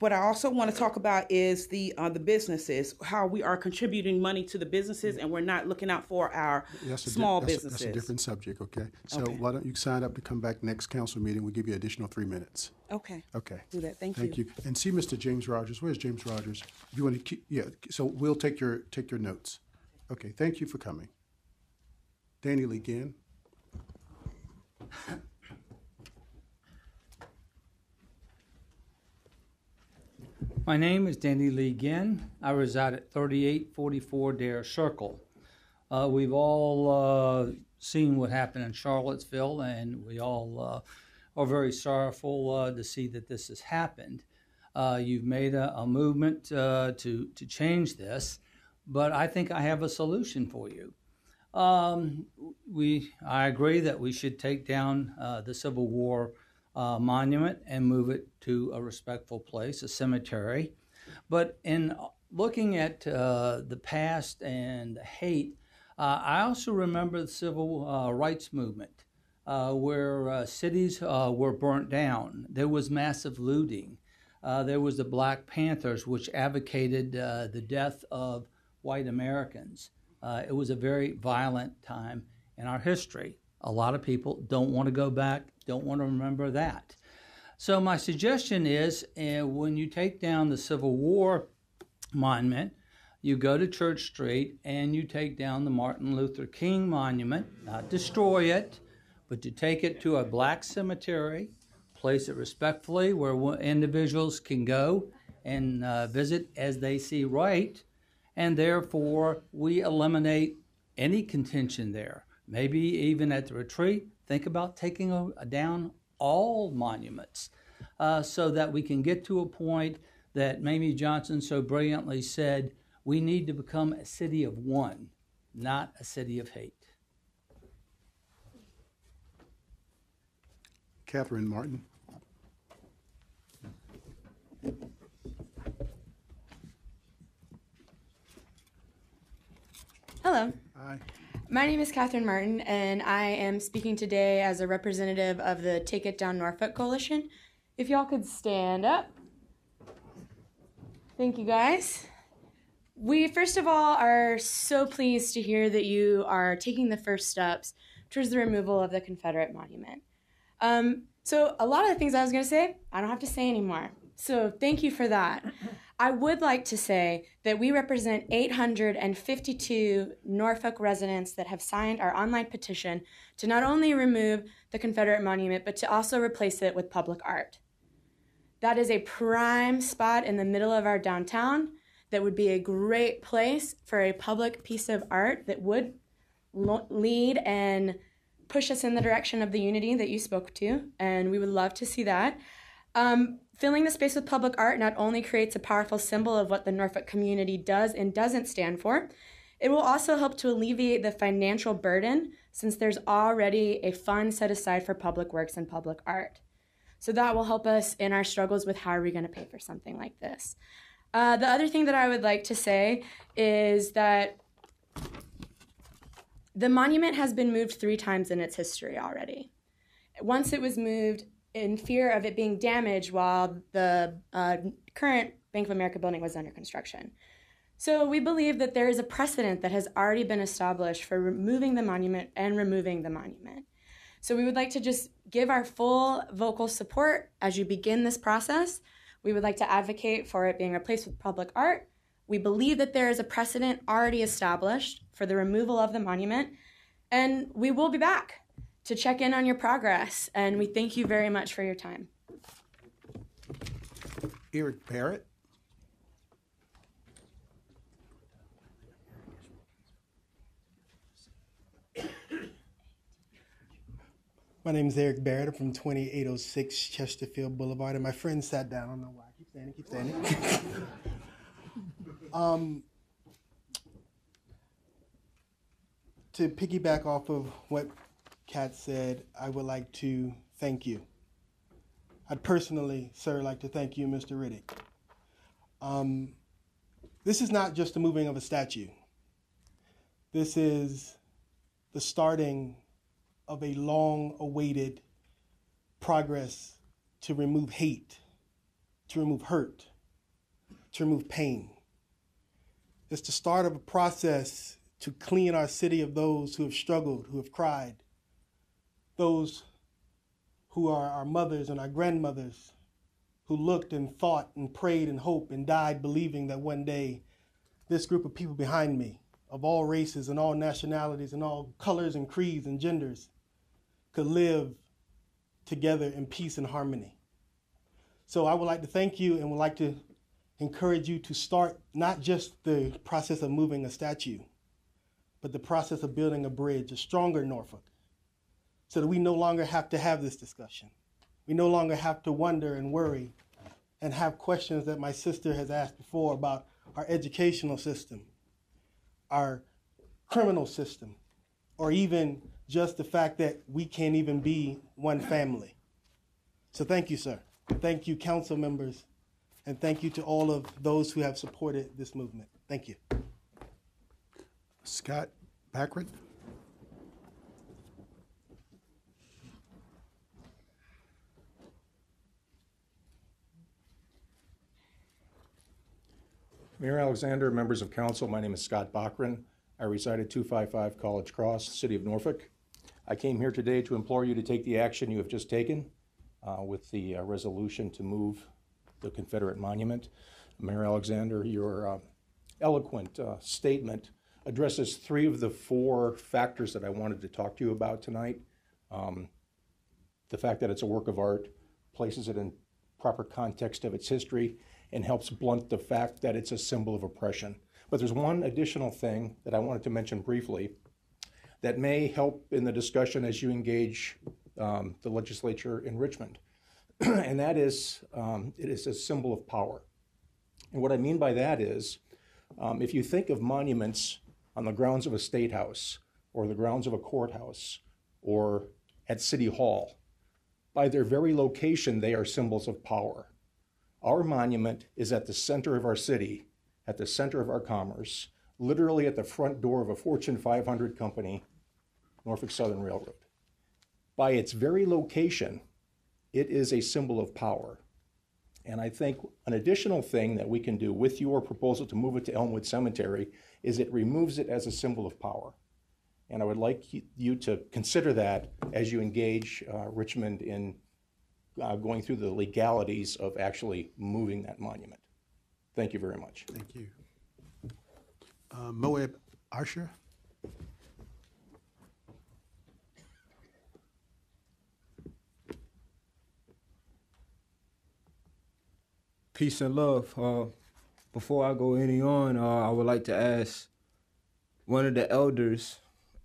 what I also want to talk about is the uh, the businesses, how we are contributing money to the businesses, and we're not looking out for our a di- small that's a- businesses. That's a different subject, okay? So Okay. why don't you sign up to come back next council meeting? We'll give you additional three minutes. Okay. Okay. Do that. Thank, you. Thank you. And see Mr. James Rogers. Where's James Rogers? If you want to keep, yeah, so we'll take your, take your notes. Okay, thank you for coming. Danny Lee Ginn. My name is Danny Lee Ginn. I reside at 3844 Dare Circle. Uh, we've all uh, seen what happened in Charlottesville, and we all uh, are very sorrowful uh, to see that this has happened. Uh, you've made a, a movement uh, to, to change this, but I think I have a solution for you. Um, we, I agree that we should take down the Civil War uh, monument and move it to a respectful place, a cemetery. But in looking at uh, the past and the hate, uh, I also remember the civil uh, rights movement, uh, where uh, cities were burnt down. There was massive looting. There was the Black Panthers, which advocated the death of white Americans. It was a very violent time in our history. A lot of people don't want to go back, don't want to remember that. So, my suggestion is uh, when you take down the Civil War monument, you go to Church Street and you take down the Martin Luther King monument, not destroy it, but to take it to a black cemetery, place it respectfully where individuals can go and uh, visit as they see right, and therefore we eliminate any contention there. Maybe even at the retreat, think about taking a, down all monuments uh, so that we can get to a point that Mamie Johnson so brilliantly said we need to become a city of one, not a city of hate. Catherine Martin. Hello. Hi. My name is Catherine Martin, and I am speaking today as a representative of the Take It Down Norfolk Coalition. If y'all could stand up. Thank you, guys. We, first of all, are so pleased to hear that you are taking the first steps towards the removal of the Confederate monument. Um, so, a lot of the things I was going to say, I don't have to say anymore. So, thank you for that. I would like to say that we represent 852 Norfolk residents that have signed our online petition to not only remove the Confederate monument, but to also replace it with public art. That is a prime spot in the middle of our downtown that would be a great place for a public piece of art that would lead and push us in the direction of the unity that you spoke to, and we would love to see that. Um, filling the space with public art not only creates a powerful symbol of what the Norfolk community does and doesn't stand for, it will also help to alleviate the financial burden since there's already a fund set aside for public works and public art. So that will help us in our struggles with how are we going to pay for something like this. Uh, the other thing that I would like to say is that the monument has been moved three times in its history already. Once it was moved in fear of it being damaged while the uh, current Bank of America building was under construction. So we believe that there is a precedent that has already been established for removing the monument and removing the monument. So we would like to just give our full vocal support as you begin this process. We would like to advocate for it being replaced with public art. We believe that there is a precedent already established for the removal of the monument, and we will be back to check in on your progress. And we thank you very much for your time. Eric Barrett. My name is Eric Barrett. I'm from 2806 Chesterfield Boulevard, and my friend sat down. I don't know why. Keep standing, keep standing. um, to piggyback off of what Kat said, I would like to thank you. I'd personally, sir, like to thank you, Mr. Riddick. Um, this is not just the moving of a statue. This is the starting of a long awaited progress to remove hate, to remove hurt, to remove pain. It's the start of a process to clean our city of those who have struggled, who have cried, those who are our mothers and our grandmothers, who looked and thought and prayed and hoped and died believing that one day this group of people behind me, of all races and all nationalities and all colors and creeds and genders, could live together in peace and harmony. So I would like to thank you and would like to encourage you to start not just the process of moving a statue, but the process of building a bridge, a stronger Norfolk, so that we no longer have to have this discussion. We no longer have to wonder and worry and have questions that my sister has asked before about our educational system, our criminal system, or even just the fact that we can't even be one family. So thank you, sir. Thank you, council members, and thank you to all of those who have supported this movement. Thank you. Scott Backward. Mayor Alexander, members of council, my name is Scott Bachran. I reside at 255 College Cross, City of Norfolk. I came here today to implore you to take the action you have just taken uh, with the uh, resolution to move the Confederate monument. Mayor Alexander, your uh, eloquent uh, statement addresses three of the four factors that I wanted to talk to you about tonight. Um, the fact that it's a work of art places it in proper context of its history and helps blunt the fact that it's a symbol of oppression. But there's one additional thing that I wanted to mention briefly that may help in the discussion as you engage um, the legislature in Richmond, and that is um, it is a symbol of power. And what I mean by that is, um, if you think of monuments on the grounds of a state house or the grounds of a courthouse or at City Hall, by their very location, they are symbols of power. Our monument is at the center of our city, at the center of our commerce, literally at the front door of a Fortune 500 company, Norfolk Southern Railroad. By its very location, it is a symbol of power. And I think an additional thing that we can do with your proposal to move it to Elmwood Cemetery is it removes it as a symbol of power. And I would like you to consider that as you engage uh, Richmond in uh, going through the legalities of actually moving that monument. Thank you very much. Thank you. Uh, Moab Arsher. Peace and love. Uh, before I go any on, uh, I would like to ask one of the elders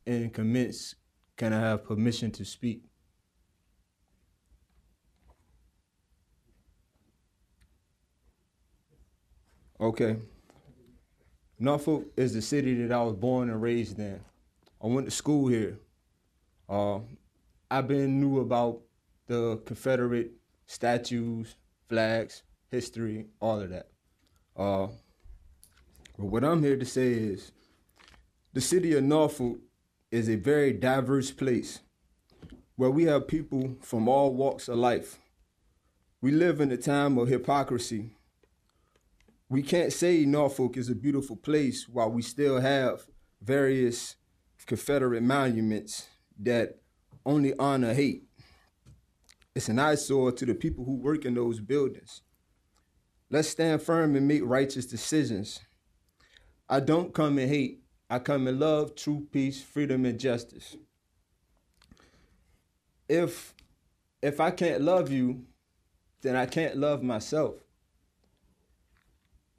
in commence, can I have permission to speak? Okay. Norfolk is the city that I was born and raised in. I went to school here. Uh, I've been knew about the Confederate statues, flags, history, all of that. Uh, but what I'm here to say is the city of Norfolk is a very diverse place where we have people from all walks of life. We live in a time of hypocrisy. We can't say Norfolk is a beautiful place while we still have various Confederate monuments that only honor hate. It's an eyesore to the people who work in those buildings. Let's stand firm and make righteous decisions. I don't come in hate. I come in love, truth, peace, freedom, and justice. If if I can't love you, then I can't love myself.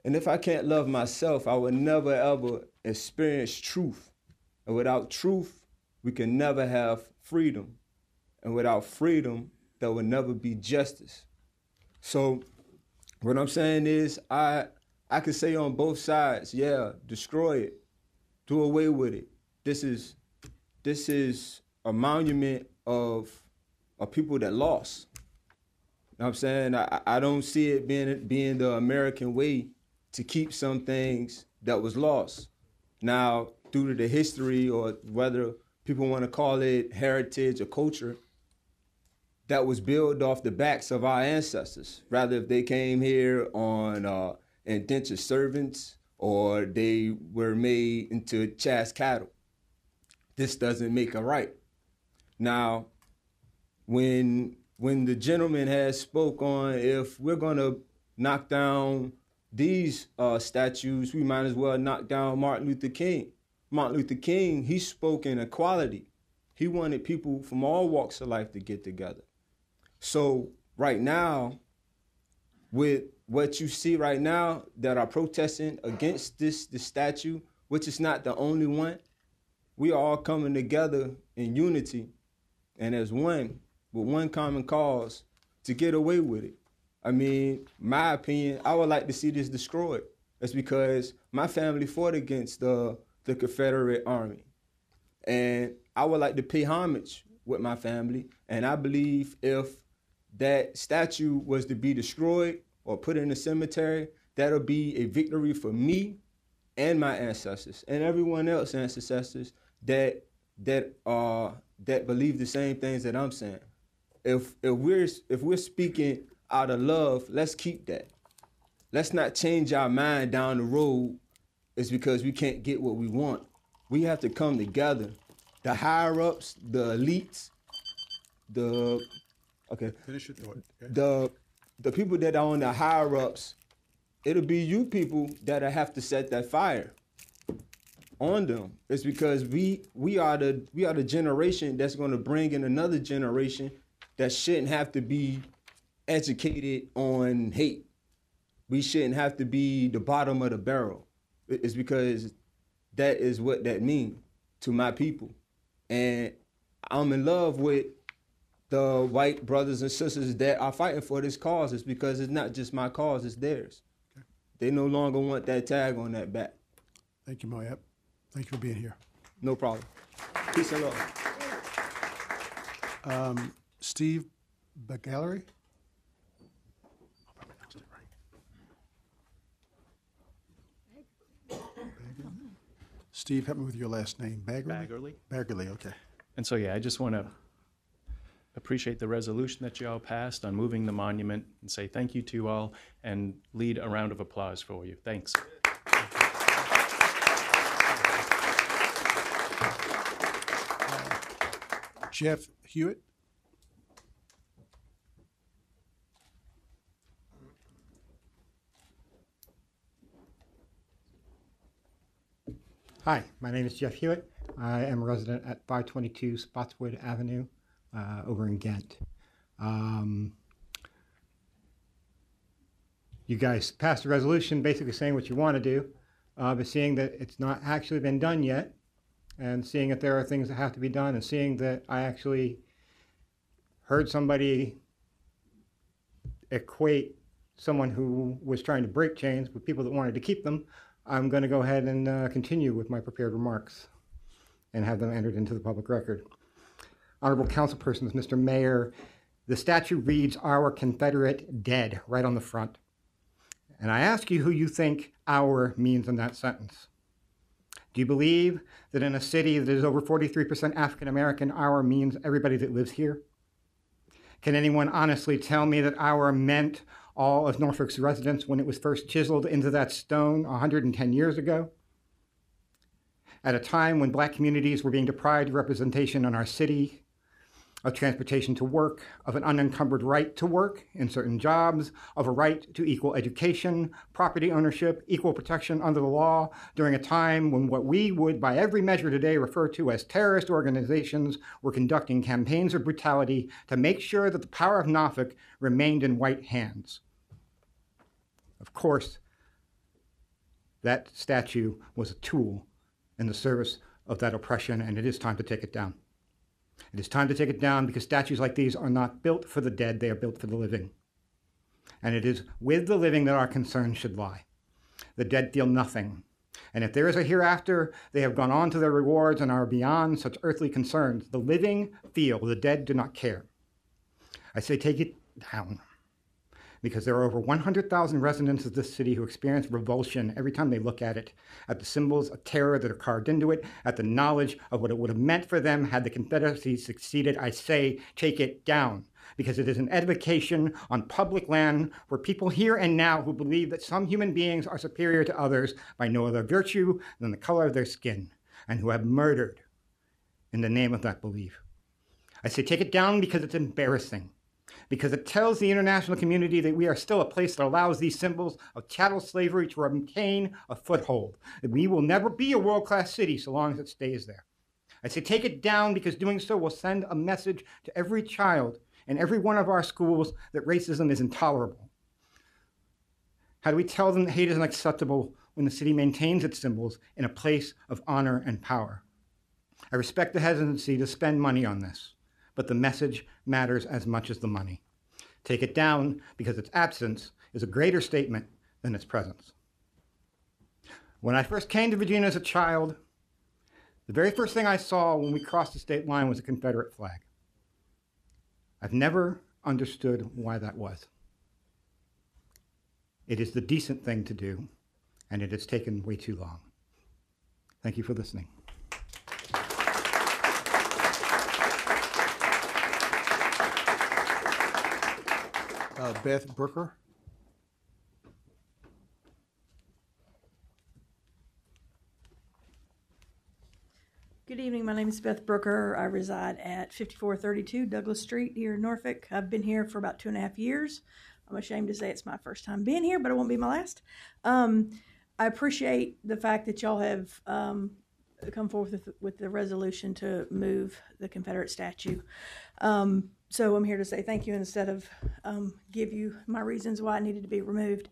And if I can't love myself, I will never ever experience truth. And without truth, we can never have freedom. And without freedom, there will never be justice. So what I'm saying is I I can say on both sides, yeah, destroy it. Do away with it. This is this is a monument of of people that lost. You know what I'm saying? I, I don't see it being being the American way to keep some things that was lost. Now, due to the history or whether people want to call it heritage or culture, that was built off the backs of our ancestors. Rather, if they came here on uh, indentured servants or they were made into chaste cattle, this doesn't make it right. Now, when when the gentleman has spoke on if we're gonna knock down these uh, statues, we might as well knock down Martin Luther King. Martin Luther King, he spoke in equality. He wanted people from all walks of life to get together. So right now, with what you see right now that are protesting against this this statue, which is not the only one, we are all coming together in unity and as one with one common cause to get away with it. I mean, my opinion, I would like to see this destroyed. That's because my family fought against the the Confederate Army. And I would like to pay homage with my family. And I believe if that statue was to be destroyed or put in a cemetery, that'll be a victory for me and my ancestors and everyone else ancestors that that uh that believe the same things that I'm saying. If if we're if we're speaking out of love, let's keep that. Let's not change our mind down the road. It's because we can't get what we want. We have to come together. The higher ups, the elites, the okay. Finish your thought. Okay. The the people that are on the higher ups, it'll be you people that'll have to set that fire on them. It's because we we are the we are the generation that's going to bring in another generation that shouldn't have to be educated on hate. We shouldn't have to be the bottom of the barrel. It's because that is what that means to my people. And I'm in love with the white brothers and sisters that are fighting for this cause. It's because it's not just my cause, it's theirs. They no longer want that tag on that back. Thank you, Moab. Thank you for being here. No problem. Peace and love. Um, Steve Bagallery? Steve, help me with your last name. Baggerly? Baggerly. Baggerly, okay. And so, yeah, I just want to appreciate the resolution that you all passed on moving the monument and say thank you to you all and lead a round of applause for you. Thanks. Jeff Hewitt? Hi, my name is Jeff Hewitt. I am a resident at 522 Spotswood Avenue uh, over in Ghent. Um, you guys passed a resolution basically saying what you want to do, uh, but seeing that it's not actually been done yet, and seeing that there are things that have to be done, and seeing that I actually heard somebody equate someone who was trying to break chains with people that wanted to keep them, I'm going to go ahead and uh, continue with my prepared remarks and have them entered into the public record. Honorable councilpersons, Mr. Mayor, the statute reads Our Confederate Dead right on the front. And I ask you who you think our means in that sentence. Do you believe that in a city that is over 43% African American, our means everybody that lives here? Can anyone honestly tell me that our meant all of Norfolk's residents when it was first chiseled into that stone 110 years ago? At a time when black communities were being deprived of representation in our city, of transportation to work, of an unencumbered right to work in certain jobs, of a right to equal education, property ownership, equal protection under the law, during a time when what we would, by every measure today, refer to as terrorist organizations were conducting campaigns of brutality to make sure that the power of Norfolk remained in white hands. Of course, that statue was a tool in the service of that oppression, and it is time to take it down. It is time to take it down because statues like these are not built for the dead, they are built for the living. And it is with the living that our concerns should lie. The dead feel nothing. And if there is a hereafter, they have gone on to their rewards and are beyond such earthly concerns. The living feel, the dead do not care. I say take it down. Because there are over 100,000 residents of this city who experience revulsion every time they look at it, at the symbols of terror that are carved into it, at the knowledge of what it would have meant for them had the Confederacy succeeded. I say, take it down, because it is an edification on public land for people here and now who believe that some human beings are superior to others by no other virtue than the color of their skin, and who have murdered in the name of that belief. I say, take it down because it's embarrassing because it tells the international community that we are still a place that allows these symbols of chattel slavery to retain a foothold. That we will never be a world class city so long as it stays there. I say take it down because doing so will send a message to every child in every one of our schools that racism is intolerable. How do we tell them that hate is unacceptable when the city maintains its symbols in a place of honor and power? I respect the hesitancy to spend money on this but the message matters as much as the money. Take it down because its absence is a greater statement than its presence. When I first came to Virginia as a child, the very first thing I saw when we crossed the state line was a Confederate flag. I've never understood why that was. It is the decent thing to do, and it has taken way too long. Thank you for listening. Uh, Beth Brooker. Good evening. My name is Beth Brooker. I reside at 5432 Douglas Street here in Norfolk. I've been here for about two and a half years. I'm ashamed to say it's my first time being here, but it won't be my last. Um, I appreciate the fact that y'all have um, come forth with, with, the resolution to move the Confederate statue. Um, so I'm here to say thank you instead of um, give you my reasons why I needed to be removed.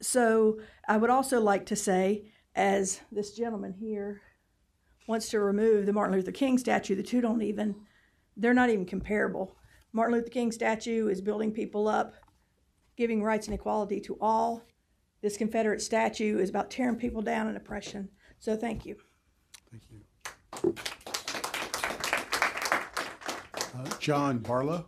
So I would also like to say, as this gentleman here wants to remove the Martin Luther King statue, the two don't even, they're not even comparable. Martin Luther King statue is building people up, giving rights and equality to all. This Confederate statue is about tearing people down and oppression. So thank you. Thank you. John Barlow.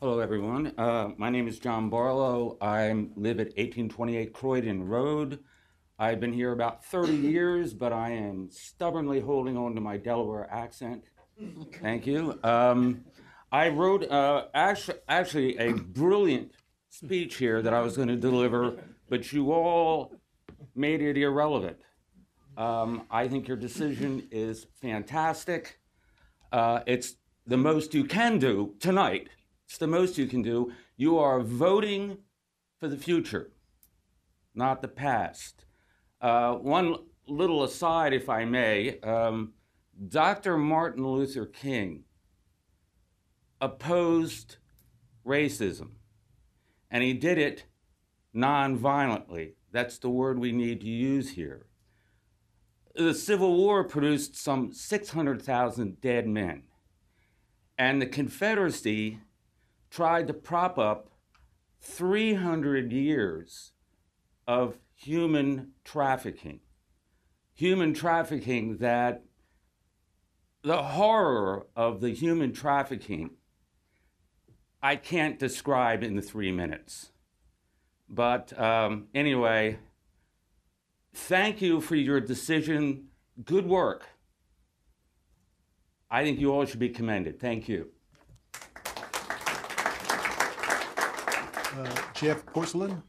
Hello, everyone. Uh, my name is John Barlow. I live at 1828 Croydon Road. I've been here about 30 years, but I am stubbornly holding on to my Delaware accent. Thank you. Um, I wrote uh, actually, actually a brilliant speech here that I was going to deliver, but you all made it irrelevant. Um, I think your decision is fantastic. Uh, it's the most you can do tonight. It's the most you can do. You are voting for the future, not the past. Uh, one little aside, if I may um, Dr. Martin Luther King opposed racism, and he did it nonviolently. That's the word we need to use here. The Civil War produced some 600,000 dead men, and the Confederacy tried to prop up 300 years of human trafficking. Human trafficking that the horror of the human trafficking I can't describe in the three minutes. But um, anyway, thank you for your decision. Good work. I think you all should be commended. Thank you. Uh, Jeff Porcelain.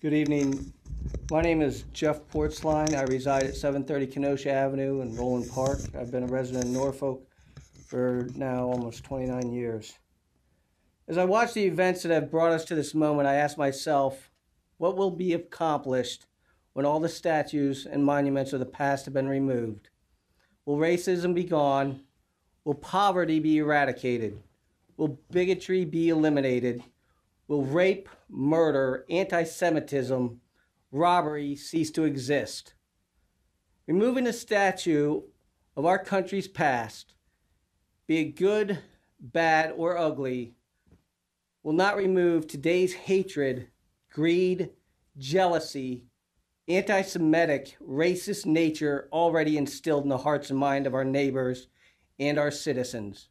Good evening. My name is Jeff Portsline. I reside at 730 Kenosha Avenue in Roland Park. I've been a resident in Norfolk for now almost 29 years. As I watch the events that have brought us to this moment, I ask myself, what will be accomplished when all the statues and monuments of the past have been removed? Will racism be gone? Will poverty be eradicated? Will bigotry be eliminated? Will rape, murder, anti Semitism, robbery cease to exist? Removing a statue of our country's past be it good, bad, or ugly, will not remove today's hatred, greed, jealousy, anti Semitic, racist nature already instilled in the hearts and mind of our neighbors and our citizens.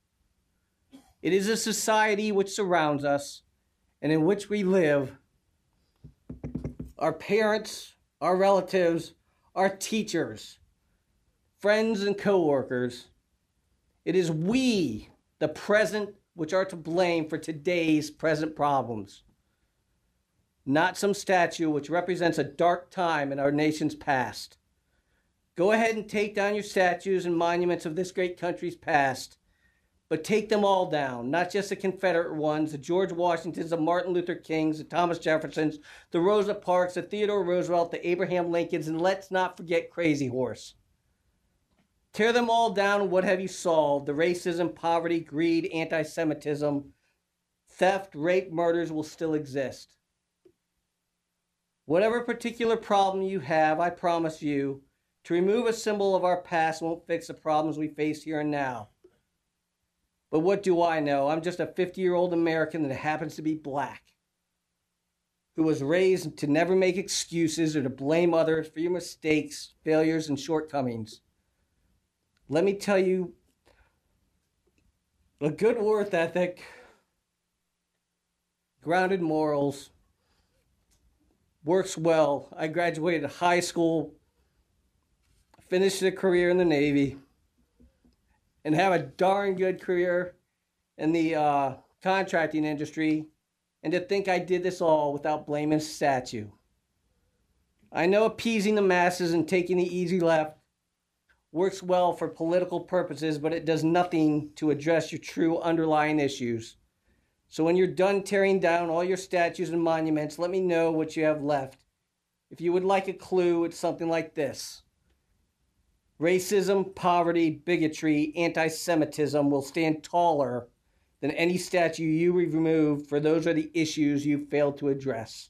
It is a society which surrounds us and in which we live. Our parents, our relatives, our teachers, friends, and co workers. It is we, the present, which are to blame for today's present problems, not some statue which represents a dark time in our nation's past. Go ahead and take down your statues and monuments of this great country's past, but take them all down, not just the Confederate ones, the George Washingtons, the Martin Luther Kings, the Thomas Jeffersons, the Rosa Parks, the Theodore Roosevelt, the Abraham Lincolns, and let's not forget Crazy Horse. Tear them all down, what have you solved? The racism, poverty, greed, anti Semitism, theft, rape, murders will still exist. Whatever particular problem you have, I promise you, to remove a symbol of our past won't fix the problems we face here and now. But what do I know? I'm just a 50 year old American that happens to be black, who was raised to never make excuses or to blame others for your mistakes, failures, and shortcomings. Let me tell you a good work ethic, grounded morals, works well. I graduated high school, finished a career in the Navy, and have a darn good career in the uh, contracting industry. And to think I did this all without blaming a statue. I know appeasing the masses and taking the easy left works well for political purposes, but it does nothing to address your true underlying issues. So when you're done tearing down all your statues and monuments, let me know what you have left. If you would like a clue, it's something like this Racism, poverty, bigotry, anti Semitism will stand taller than any statue you remove, for those are the issues you failed to address.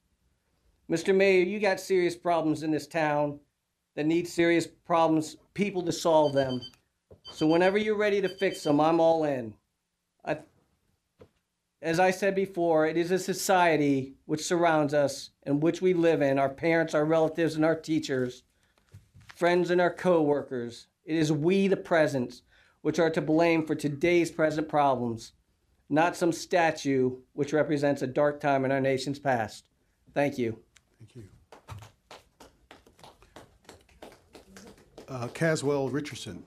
Mr. Mayor, you got serious problems in this town that need serious problems, people to solve them. So whenever you're ready to fix them, I'm all in. I, as I said before, it is a society which surrounds us and which we live in, our parents, our relatives, and our teachers, friends, and our co workers. It is we, the present, which are to blame for today's present problems, not some statue which represents a dark time in our nation's past. Thank you. Thank you. Uh, Caswell Richardson.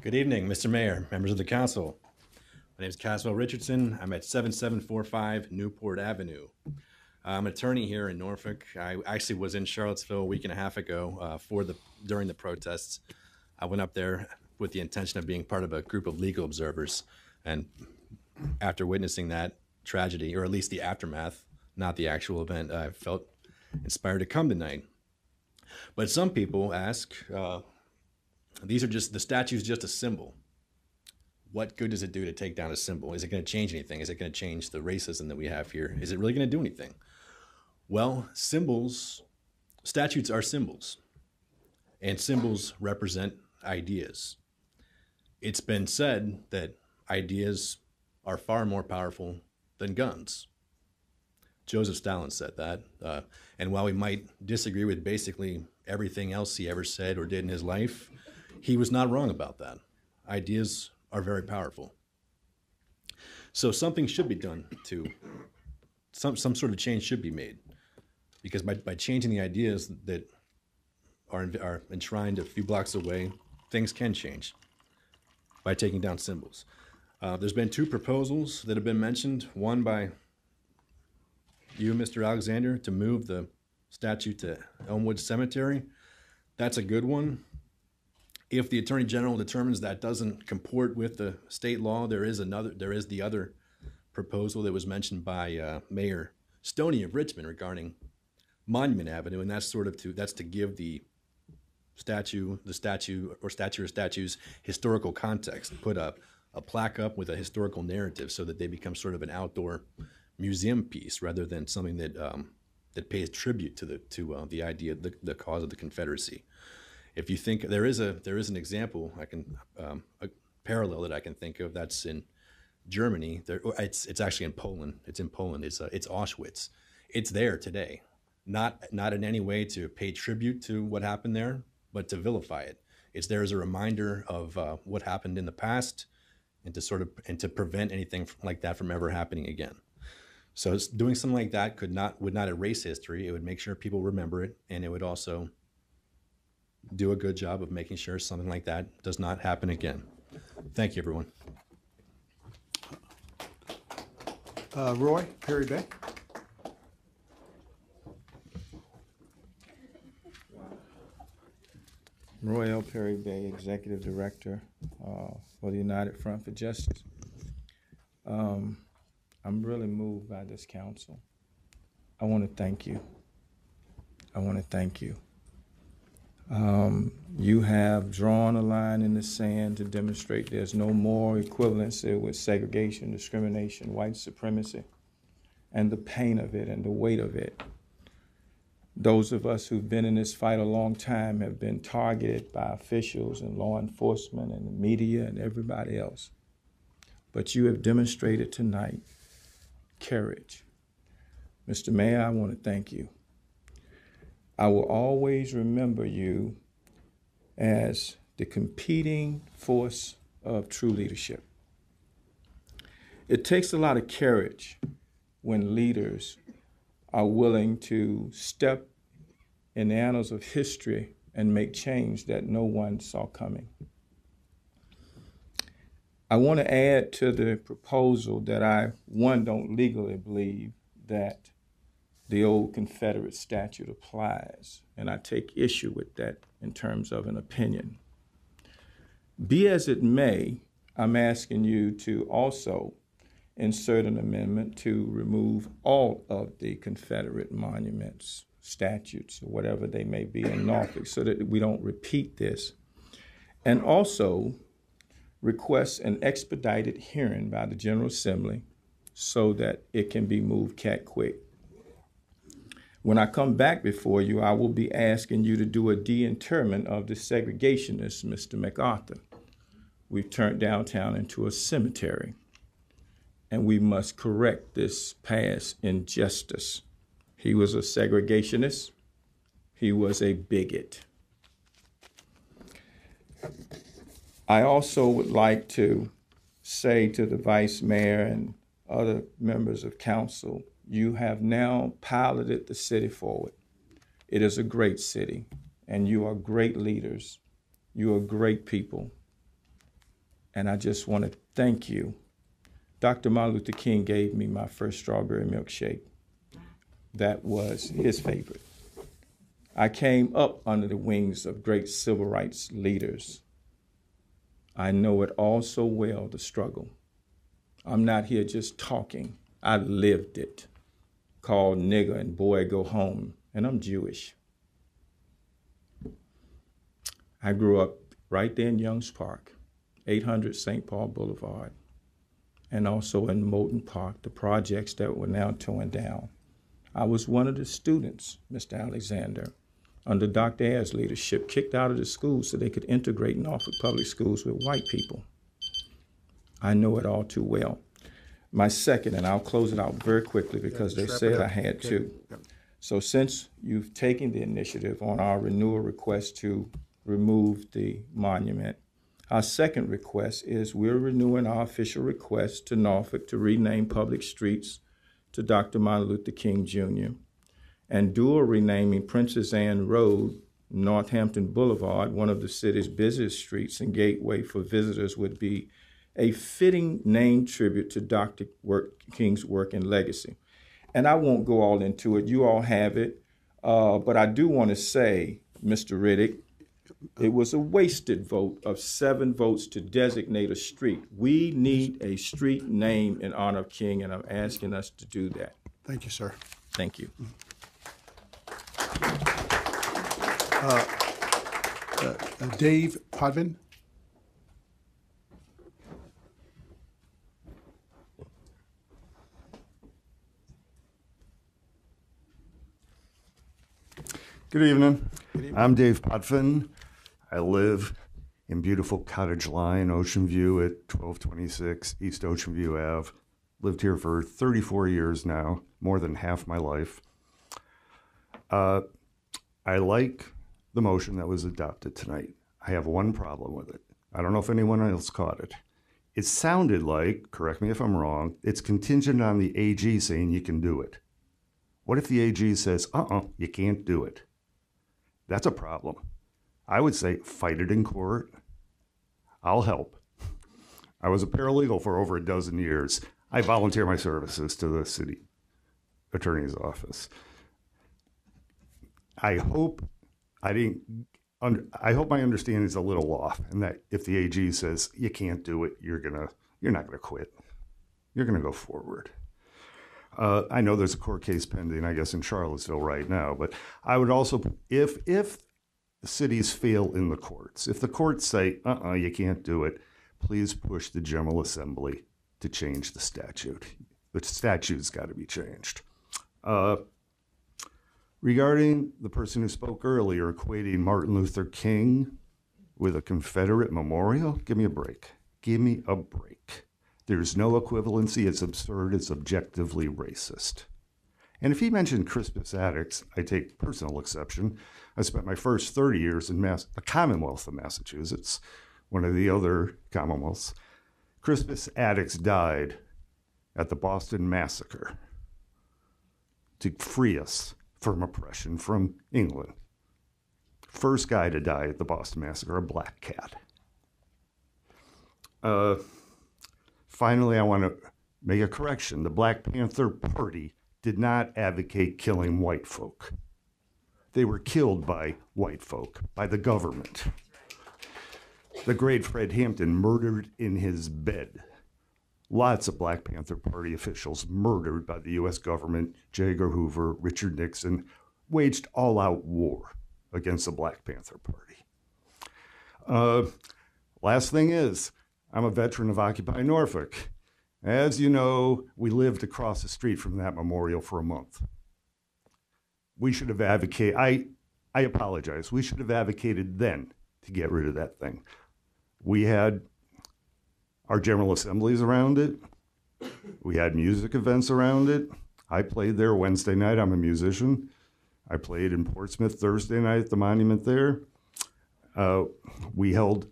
Good evening, Mr. Mayor, members of the council. My name is Caswell Richardson. I'm at 7745 Newport Avenue. I'm an attorney here in Norfolk. I actually was in Charlottesville a week and a half ago uh, for the during the protests. I went up there with the intention of being part of a group of legal observers, and after witnessing that tragedy, or at least the aftermath, not the actual event, I felt inspired to come tonight. But some people ask, uh, these are just the statue's just a symbol. What good does it do to take down a symbol? Is it going to change anything? Is it going to change the racism that we have here? Is it really going to do anything? Well, symbols, statutes are symbols, and symbols represent ideas. It's been said that ideas are far more powerful than guns. Joseph Stalin said that. Uh, and while we might disagree with basically everything else he ever said or did in his life, he was not wrong about that. Ideas are very powerful. So something should be done to, some, some sort of change should be made. Because by, by changing the ideas that are, are enshrined a few blocks away, things can change by taking down symbols. Uh, there's been two proposals that have been mentioned, one by you, Mr. Alexander, to move the statue to Elmwood Cemetery. That's a good one. If the Attorney General determines that doesn't comport with the state law, there is another. There is the other proposal that was mentioned by uh, Mayor Stoney of Richmond regarding Monument Avenue, and that's sort of to that's to give the statue, the statue or statue or statues historical context. Put up a plaque up with a historical narrative so that they become sort of an outdoor museum piece rather than something that um, that pays tribute to the to uh, the idea, the, the cause of the Confederacy. If you think there is a there is an example, I can um, a parallel that I can think of. That's in Germany. There, it's it's actually in Poland. It's in Poland. It's uh, it's Auschwitz. It's there today. Not not in any way to pay tribute to what happened there, but to vilify it. It's there as a reminder of uh, what happened in the past, and to sort of and to prevent anything like that from ever happening again. So doing something like that could not would not erase history. It would make sure people remember it, and it would also do a good job of making sure something like that does not happen again. Thank you, everyone. Uh, Roy Perry-Bey. Roy L. Perry-Bey, Executive Director uh, for the United Front for Justice. Um, I'm really moved by this council. I want to thank you. I want to thank you. Um, you have drawn a line in the sand to demonstrate there's no more equivalency with segregation, discrimination, white supremacy, and the pain of it and the weight of it. Those of us who've been in this fight a long time have been targeted by officials and law enforcement and the media and everybody else. But you have demonstrated tonight courage. Mr. Mayor, I want to thank you. I will always remember you as the competing force of true leadership. It takes a lot of courage when leaders are willing to step in the annals of history and make change that no one saw coming. I want to add to the proposal that I, one, don't legally believe that the old Confederate statute applies, and I take issue with that in terms of an opinion. Be as it may, I'm asking you to also insert an amendment to remove all of the Confederate monuments, statutes, or whatever they may be in Norfolk so that we don't repeat this. And also request an expedited hearing by the General Assembly so that it can be moved cat quick. When I come back before you, I will be asking you to do a deinterment of the segregationist, Mr. MacArthur. We've turned downtown into a cemetery, and we must correct this past injustice. He was a segregationist, he was a bigot. I also would like to say to the vice mayor and other members of council you have now piloted the city forward. It is a great city, and you are great leaders. You are great people. And I just want to thank you. Dr. Martin Luther King gave me my first strawberry milkshake. That was his favorite. I came up under the wings of great civil rights leaders. I know it all so well, the struggle. I'm not here just talking. I lived it called nigger and boy go home, and I'm Jewish. I grew up right there in Youngs Park, 800 St. Paul Boulevard, and also in Moulton Park, the projects that were now torn down. I was one of the students, Mr. Alexander, under Dr. Ayers' leadership, kicked out of the school so they could integrate Norfolk Public Schools with white people. I know it all too well. My second, and I'll close it out very quickly because they said I had to. So since you've taken the initiative on our renewal request to remove the monument, our second request is we're renewing our official request to Norfolk to rename public streets to Dr. Martin Luther King Jr. and dual renaming Princess Anne Road, Northampton Boulevard, one of the city's busiest streets and gateway for visitors, would be a fitting name tribute to Dr. Work, King's work and legacy. And I won't go all into it. You all have it. Uh, but I do want to say, Mr. Riddick, it was a wasted vote of seven votes to designate a street. We need a street name in honor of King, and I'm asking us to do that. Thank you, sir. Thank you. Uh, uh, uh, Dave Podvin. Good evening. I'm Dave Potvin. I live in beautiful Cottage Line, Ocean View at 1226 East Ocean View Ave. Lived here for 34 years now, more than half my life. Uh, I like the motion that was adopted tonight. I have one problem with it. I don't know if anyone else caught it. It sounded like, correct me if I'm wrong, it's contingent on the AG saying you can do it. What if the AG says, uh uh you can't do it? That's a problem. I would say fight it in court. I'll help. I was a paralegal for over a dozen years. I volunteer my services to the city attorney's office. I hope I didn't. Under, I hope my understanding is a little off, and that if the AG says you can't do it, you're gonna, you're not gonna quit. You're gonna go forward. Uh, I know there's a court case pending, I guess, in Charlottesville right now, but I would also, if if cities fail in the courts, if the courts say, uh-uh, you can't do it, please push the General Assembly to change the statute. The statute's got to be changed. Uh, regarding the person who spoke earlier, equating Martin Luther King with a Confederate memorial, give me a break. Give me a break. There's no equivalency. It's absurd. It's objectively racist. And if he mentioned Crispus Attucks, I take personal exception. I spent my first 30 years in Mass- the Commonwealth of Massachusetts, one of the other Commonwealths. Crispus Attucks died at the Boston Massacre to free us from oppression from England. First guy to die at the Boston Massacre, a black cat. Uh, finally, I want to make a correction. The Black Panther Party did not advocate killing white folk. They were killed by white folk, by the government. The great Fred Hampton murdered in his bed. Lots of Black Panther Party officials murdered by the U.S. government, J. Edgar Hoover, Richard Nixon, waged all out war against the Black Panther Party. Uh, last thing is, I'm a veteran of Occupy Norfolk. As you know, we lived across the street from that memorial for a month. We should have advocated, I, I apologize, we should have advocated then to get rid of that thing. We had our General Assemblies around it, we had music events around it. I played there Wednesday night, I'm a musician. I played in Portsmouth Thursday night at the monument there. Uh, we held,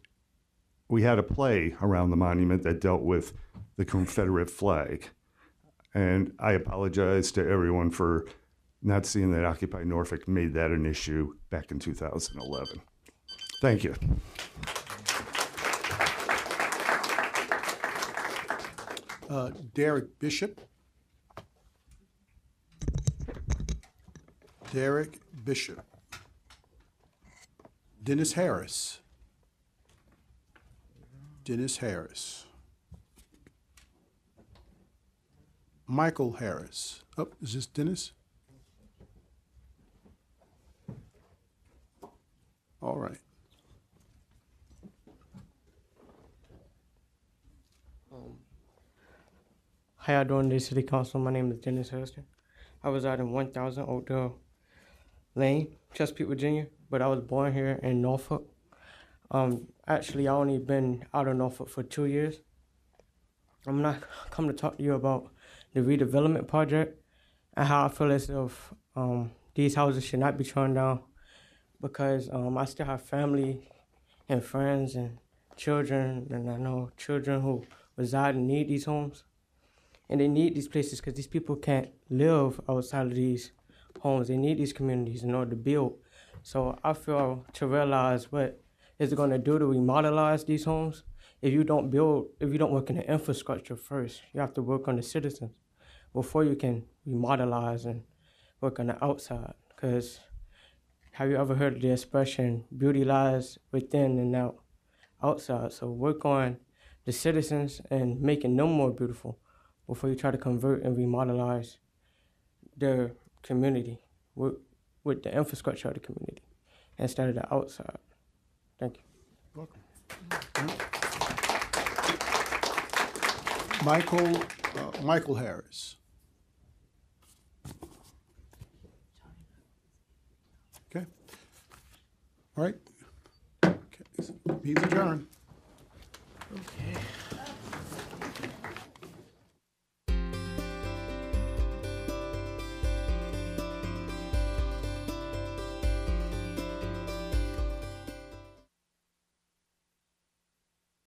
we had a play around the monument that dealt with the Confederate flag. And I apologize to everyone for not seeing that Occupy Norfolk made that an issue back in 2011. Thank you. Uh, Derek Bishop. Derek Bishop. Dennis Harris. Dennis Harris. Michael Harris. Oh, is this Dennis? All right. Um, how y'all doing, city council? My name is Dennis Huston. I reside in 1000 Oakdale Lane, Chesapeake, Virginia, but I was born here in Norfolk. Um, actually, I only been out of Norfolk for two years. I'm not come to talk to you about the redevelopment project and how I feel as if um, these houses should not be torn down because um, I still have family and friends and children, and I know children who reside and need these homes. And they need these places because these people can't live outside of these homes. They need these communities in order to build. So I feel to realize what is it going to do to remodelize these homes if you don't build, if you don't work in the infrastructure first. You have to work on the citizens before you can remodelize and work on the outside. Because have you ever heard the expression, beauty lies within and out, outside? So work on the citizens and making them more beautiful before you try to convert and remodelize their community with, with the infrastructure of the community instead of the outside. Thank you. Welcome. Michael, uh, Michael Harris. Okay. All right. Okay. Meeting's adjourned. Okay.